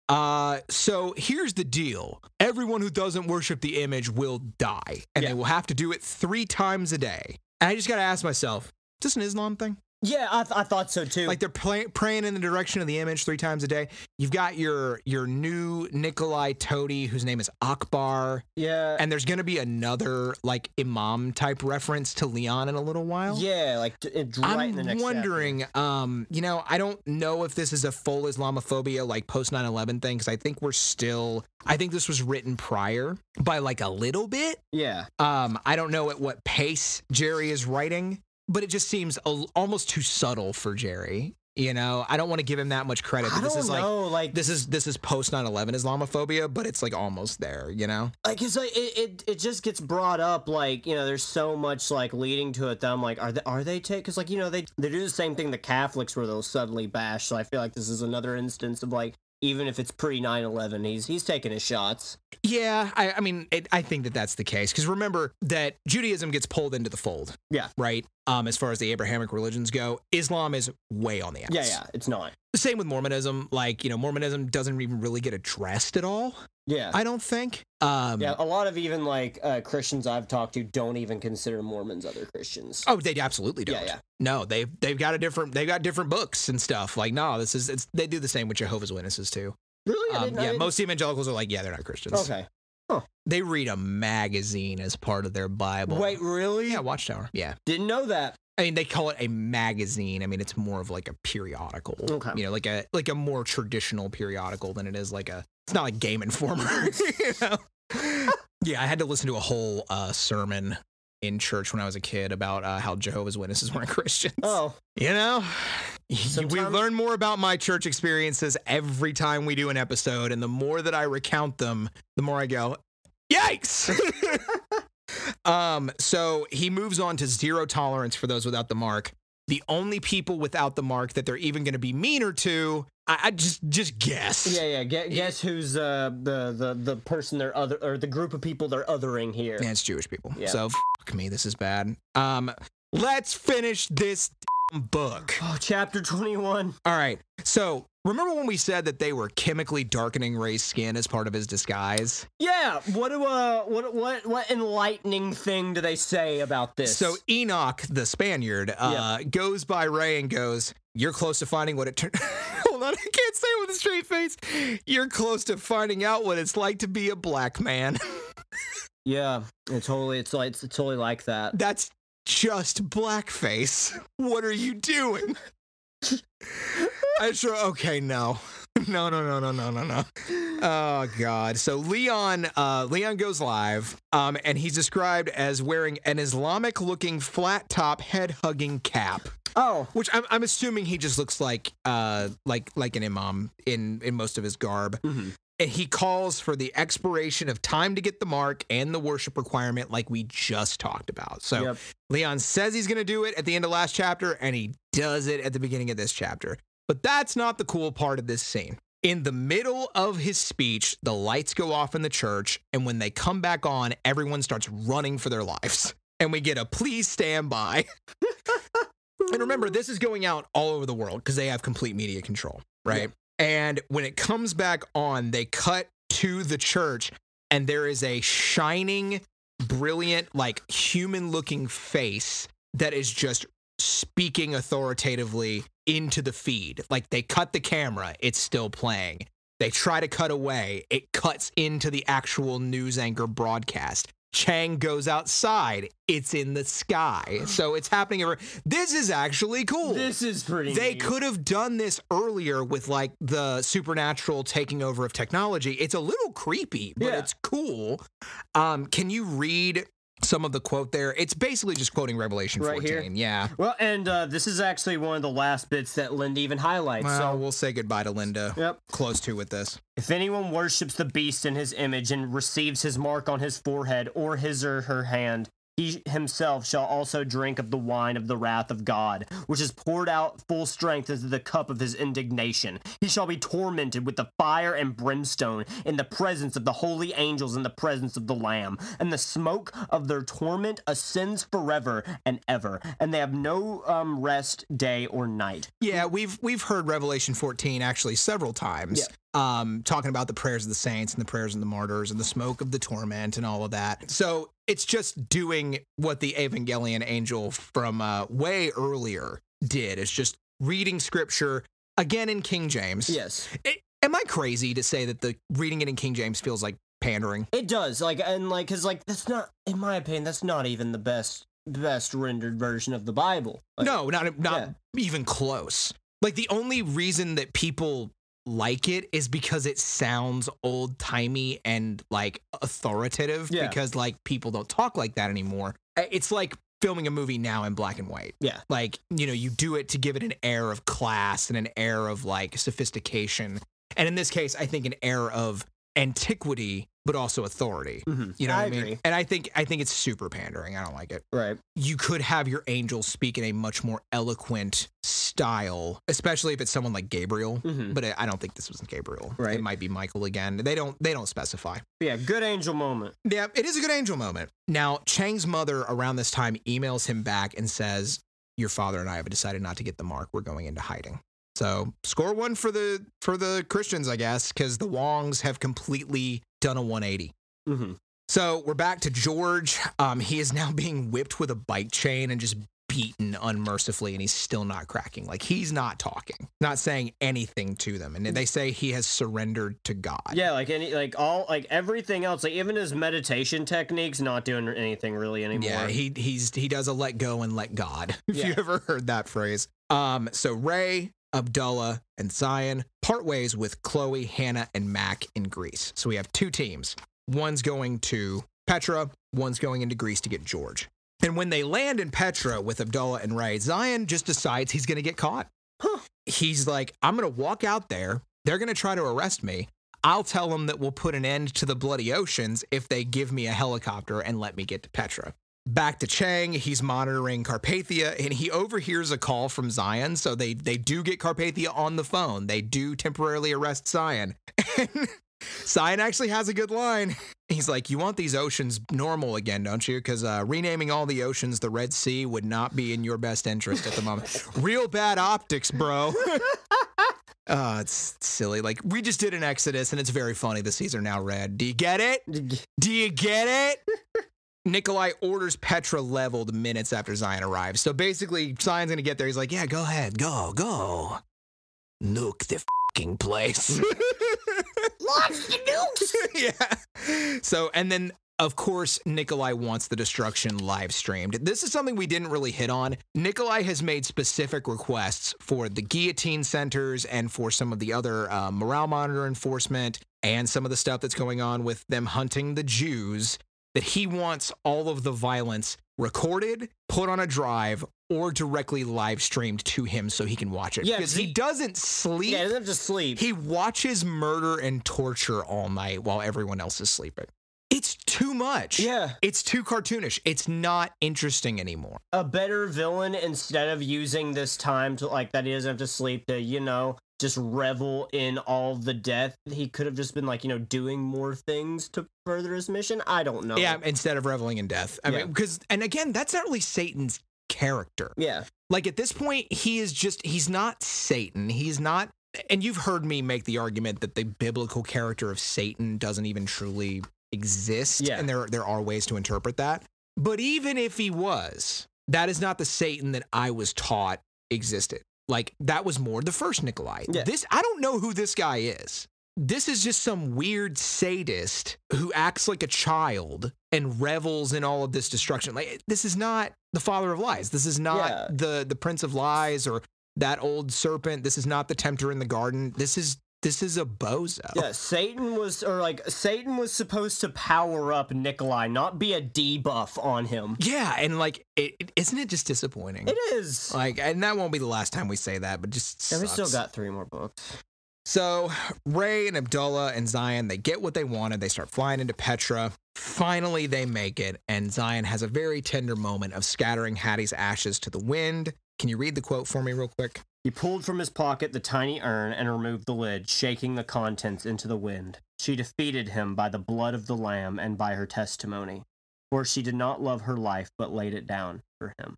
Uh, so here's the deal. Everyone who doesn't worship the image will die, and Yeah. they will have to do it three times a day. And I just got to ask myself, is this an Islam thing? Yeah, I, th- I thought so too. like they're play- praying in the direction of the image three times a day. You've got your your new Nikolai Todi, whose name is Akbar, yeah. and there's gonna be another like imam type reference to Leon in a little while. yeah, like d- it- right in the I'm next wondering, um, you know, I don't know if this is a full Islamophobia like post 9/11 thing because I think we're still. I think this was written prior by like a little bit. Yeah. Um, I don't know at what pace Jerry is writing, but it just seems a, almost too subtle for Jerry. You know, I don't want to give him that much credit. I But this don't is like know, like this is this is post 9/11 Islamophobia, but it's like almost there. You know? like it's like it, it, it just gets brought up like you know there's so much like leading to it that I'm like are they are they take because like you know they they do the same thing the Catholics where they'll suddenly bash so I feel like this is another instance of like even if it's pre 9/11 he's he's taking his shots Yeah, I, I mean, it, I think that that's the case because remember that Judaism gets pulled into the fold. Yeah. Right. Um, as far as the Abrahamic religions go, Islam is way on the outs. yeah yeah it's not Same with Mormonism. Like you know, Mormonism doesn't even really get addressed at all. Yeah I don't think. Um, yeah a lot of even like uh, Christians I've talked to don't even consider Mormons other Christians Oh, they absolutely don't. Yeah, yeah. No, they've they've got a different they've got different books and stuff. Like, no, this is it's they do the same with Jehovah's Witnesses too. really Um, yeah, most evangelicals are like, yeah, they're not Christians. okay They read a magazine as part of their Bible. wait really Yeah, Watchtower. Yeah. didn't know that I mean, they call it a magazine. I mean, it's more of like a periodical. Okay. You know, like a like a more traditional periodical than it is like a. It's not like Game Informer. [laughs] you know? yeah, I had to listen to a whole uh, sermon in church when I was a kid about uh, how Jehovah's Witnesses weren't [laughs] Christians. oh You know, we learn more about my church experiences every time we do an episode, and the more that I recount them, the more I go, "Yikes!" [laughs] um, so he moves on to zero tolerance for those without the mark. The only people without the mark that they're even going to be meaner to, I, I just just guess. Yeah, yeah. Guess, guess who's uh, the the the person they're other or the group of people they're othering here. Yeah, it's Jewish people. Yeah. So fuck me, this is bad. Um, let's finish this book. Oh, chapter twenty one. All right. So remember when we said that they were chemically darkening Ray's skin as part of his disguise? Yeah. What do uh what what what enlightening thing do they say about this? So Enoch, the Spaniard, uh, goes by Ray and goes, "You're close to finding what it turned." [laughs] Hold on, I can't say it with a straight face. You're close to finding out what it's like to be a black man. [laughs] yeah, it totally it's like it's totally like that. That's just blackface. What are you doing? [laughs] I sure okay, no. [laughs] No, no, no, no, no, no, no. Oh god. So Leon uh Leon goes live um and he's described as wearing an Islamic looking flat top head hugging cap. Oh, which I'm, I'm assuming he just looks like uh like like an imam in in most of his garb. Mm-hmm. And he calls for the expiration of time to get the mark and the worship requirement like we just talked about. So Yep. Leon says he's going to do it at the end of last chapter and he does it at the beginning of this chapter. But that's not the cool part of this scene. In the middle of his speech, the lights go off in the church, and when they come back on, everyone starts running for their lives. And we get a please stand by. [laughs] And remember, this is going out all over the world because they have complete media control, right? And when it comes back on, they cut to the church, and there is a shining, brilliant, like human looking face that is just speaking authoritatively into the feed. Like they cut the camera, it's still playing. They try to cut away, it cuts into the actual news anchor broadcast. Chang goes outside, it's in the sky. [gasps] So it's happening everywhere. This is actually cool. This is pretty. They neat. could have done this earlier with like the supernatural taking over of technology. It's a little creepy, but Yeah. it's cool. Um, can you read some of the quote there? It's basically just quoting Revelation Right 14. here? Yeah. Well, and uh, this is actually one of the last bits that Linda even highlights. Well, so, we'll say goodbye to Linda. yep. Close to with this. If anyone worships the beast in his image and receives his mark on his forehead or his or her hand, he himself shall also drink of the wine of the wrath of God, which is poured out full strength into the cup of his indignation. He shall be tormented with the fire and brimstone in the presence of the holy angels in the presence of the Lamb. And the smoke of their torment ascends forever and ever, and they have no um, rest day or night. Yeah, we've we've heard Revelation 14 actually several times. Um, talking about the prayers of the saints and the prayers of the martyrs and the smoke of the torment and all of that. So it's just doing what the Evangelion angel from uh, way earlier did. It's just reading scripture again in King James. Yes. I- am I crazy to say that the reading it in King James feels like pandering? It does, like, and like, cause like that's not, in my opinion, that's not even the best best rendered version of the Bible. Like, no, not not even close. Like the only reason that people like it is because it sounds old timey and like authoritative Yeah. because like people don't talk like that anymore. It's like filming a movie now in black and white. Yeah. Like, you know, you do it to give it an air of class and an air of like sophistication. And in this case, I think an air of antiquity but also authority. Mhm. You know what I I, mean? agree. And I think I think it's super pandering. I don't like it Right. you could have your angel speak in a much more eloquent style, especially if it's someone like Gabriel. Mhm. But I don't think this was Gabriel. Right. It might be Michael again. They don't they don't specify. Yeah, good angel moment. Yeah, it is a good angel moment. Now, Chang's mother around this time emails him back and says, "Your father and I have decided not to get the mark. We're going into hiding." So, score one for the for the Christians, I guess, cuz the Wongs have completely done a 180. Mm-hmm. So we're back to George. Um, he is now being whipped with a bike chain and just beaten unmercifully, and he's still not cracking. Like he's not talking, not saying anything to them. And they say he has surrendered to God. Yeah, like any, like all, like everything else, like even his meditation techniques, not doing anything really anymore. Yeah, he he's he does a let go and let God. [laughs] If you ever heard that phrase. Um, so Ray, Abdullah, and Tsion part ways with Chloe, Hannah, and Mac in Greece. So we have two teams. One's going to Petra, one's going into Greece to get George. And when they land in Petra with Abdullah and Ray, Tsion just decides he's gonna get caught. He's like, I'm gonna walk out there. They're gonna try to arrest me. I'll tell them that we'll put an end to the bloody oceans if they give me a helicopter and let me get to Petra. Back to Chang, he's monitoring Carpathia and he overhears a call from Tsion. So they they do get Carpathia on the phone. They do temporarily arrest Tsion. [laughs] And Tsion actually has a good line. He's like, You want these oceans normal again, don't you? Because uh, renaming all the oceans the Red Sea would not be in your best interest at the moment. [laughs] Real bad optics, bro. Oh, [laughs] it's silly. Like we just did an Exodus, and it's very funny. The seas are now red. Do you get it? [laughs] Do you get it? Nikolai orders Petra leveled minutes after Tsion arrives. So basically, Tsion's gonna get there. He's like, "Yeah, go ahead, go, go, nuke the fucking place." Launch the nukes. [laughs] yeah. So, and then of course, Nikolai wants the destruction live streamed. This is something we didn't really hit on. Nikolai has made specific requests for the guillotine centers and for some of the other uh, morale monitor enforcement and some of the stuff that's going on with them hunting the Jews. That he wants all of the violence recorded, put on a drive, or directly live streamed to him so he can watch it. Yeah, because he he- doesn't sleep. Yeah, he doesn't have to sleep. He watches murder and torture all night while everyone else is sleeping. It's too much. Yeah. It's too cartoonish. It's not interesting anymore. a better villain instead of using this time to like that he doesn't have to sleep to you know just revel in all the death he could have just been like you know doing more things to further his mission i don't know Yeah, instead of reveling in death. I Yeah. mean, because, and again, that's not really Satan's character. Yeah. Like at this point, he is just, he's not Satan. He's not, and you've heard me make the argument that the biblical character of Satan doesn't even truly exist. Yeah. And there, there are ways to interpret that. But even if he was, that is not the Satan that I was taught existed. Like that was more the first Nikolai. Yeah. This, I don't know who this guy is. This is just some weird sadist who acts like a child and revels in all of this destruction. Like this is not the father of lies. This is not Yeah. the the prince of lies or that old serpent. This is not the tempter in the garden. This is this is a bozo. Yeah, Satan was, or like, Satan was supposed to power up Nikolai, not be a debuff on him. Yeah, and like, isn't it just disappointing? It is. Like, and that won't be the last time we say that, but just And we still got three more books. So Ray and Abdullah and Tsion, they get what they wanted. They start flying into Petra. Finally, they make it, and Tsion has a very tender moment of scattering Hattie's ashes to the wind. Can you read the quote for me, real quick? He pulled from his pocket the tiny urn and removed the lid, shaking the contents into the wind. She defeated him by the blood of the Lamb and by her testimony. For she did not love her life, but laid it down for him.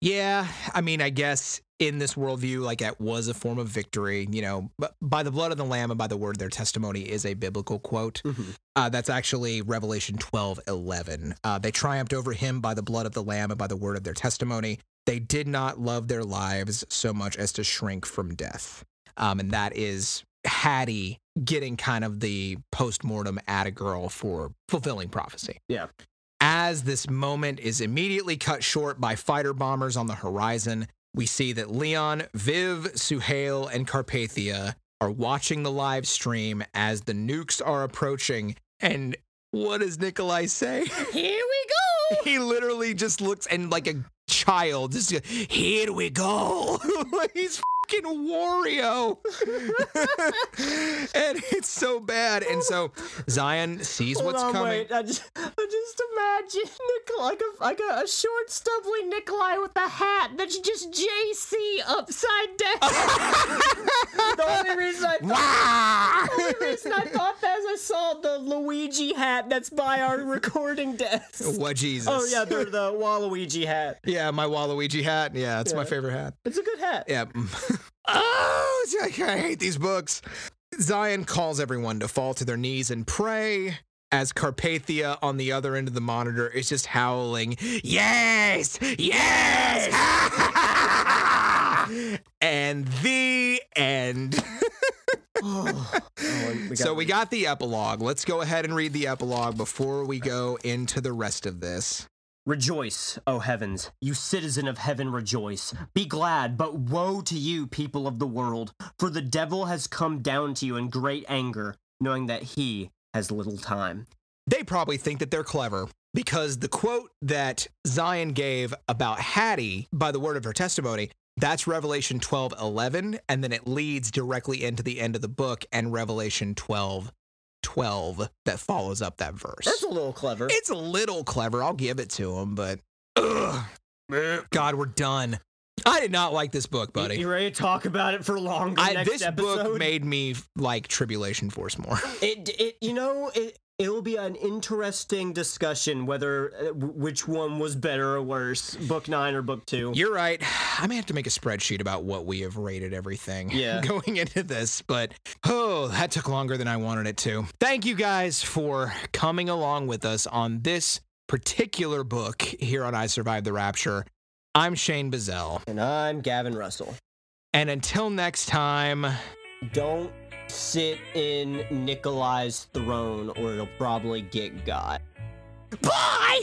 Yeah, I mean, I guess in this worldview, like it was a form of victory, you know, but by the blood of the Lamb and by the word of their testimony is a biblical quote. Uh, that's actually Revelation 12 11. Uh, they triumphed over him by the blood of the Lamb and by the word of their testimony. They did not love their lives so much as to shrink from death. Um, and that is Hattie getting kind of the post mortem at a girl for fulfilling prophecy. Yeah. As this moment is immediately cut short by fighter bombers on the horizon, we see that Leon, Viv, Suhail, and Carpathia are watching the live stream as the nukes are approaching. And what does Nikolai say? [laughs] Here we go! [laughs] he literally just looks and like a child, just here we go. [laughs] He's fucking Wario. [laughs] and it's so bad. And so Tsion sees Hold what's on, coming. wait. I just, I just imagine [laughs] Nikolai, like a, like a, a short, stubbly Nikolai with a hat that's just JC upside down. [laughs] the only reason I thought, the only reason I thought that is I saw the Luigi hat that's by our recording desk. What Jesus? Oh yeah, the the Waluigi hat. Yeah, my Waluigi hat. Yeah, it's my favorite hat. It's a good hat. Yeah. Oh, like, I hate these books. Tsion calls everyone to fall to their knees and pray. As Carpathia on the other end of the monitor is just howling, Yes! Yes! [laughs] and the end. [sighs] Oh, we [laughs] so we got the epilogue. Let's go ahead and read the epilogue before we go into the rest of this. Rejoice, O heavens, you citizen of heaven, rejoice. Be glad, but woe to you, people of the world, for the devil has come down to you in great anger, knowing that he has little time. they probably think that they're clever because the quote that Tsion gave about Hattie by the word of her testimony, that's Revelation 12 11. And then it leads directly into the end of the book and Revelation 12 12 that follows up that verse. That's a little clever. it's a little clever. I'll give it to him, but ugh. Eh. God, we're done. I did not like this book, buddy. You ready to talk about it for longer I, next this episode? book made me like Tribulation Force more. [laughs] it, it, you know, it, it will be an interesting discussion whether uh, which one was better or worse, book nine or book two. You're right. I may have to make a spreadsheet about what we have rated everything [laughs] Yeah. going into this, but oh, that took longer than I wanted it to. Thank you guys for coming along with us on this particular book here on I Survived the Rapture. I'm Shane Bazell. And I'm Gavin Russell. And until next time, Don't sit in Nikolai's throne or it'll probably get got. bye!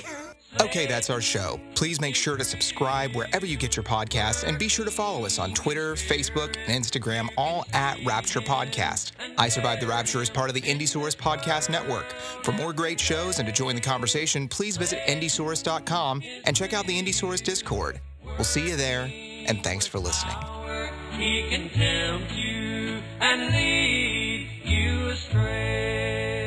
Okay, that's our show. Please make sure to subscribe wherever you get your podcasts and be sure to follow us on Twitter, Facebook, and Instagram, all at Rapture Podcast. I Survived the Rapture is part of the Indiesaurus Podcast Network. For more great shows and to join the conversation, please visit Indiesaurus.com and check out the Indiesaurus Discord. We'll see you there, and thanks for listening. He can tempt you and lead you astray.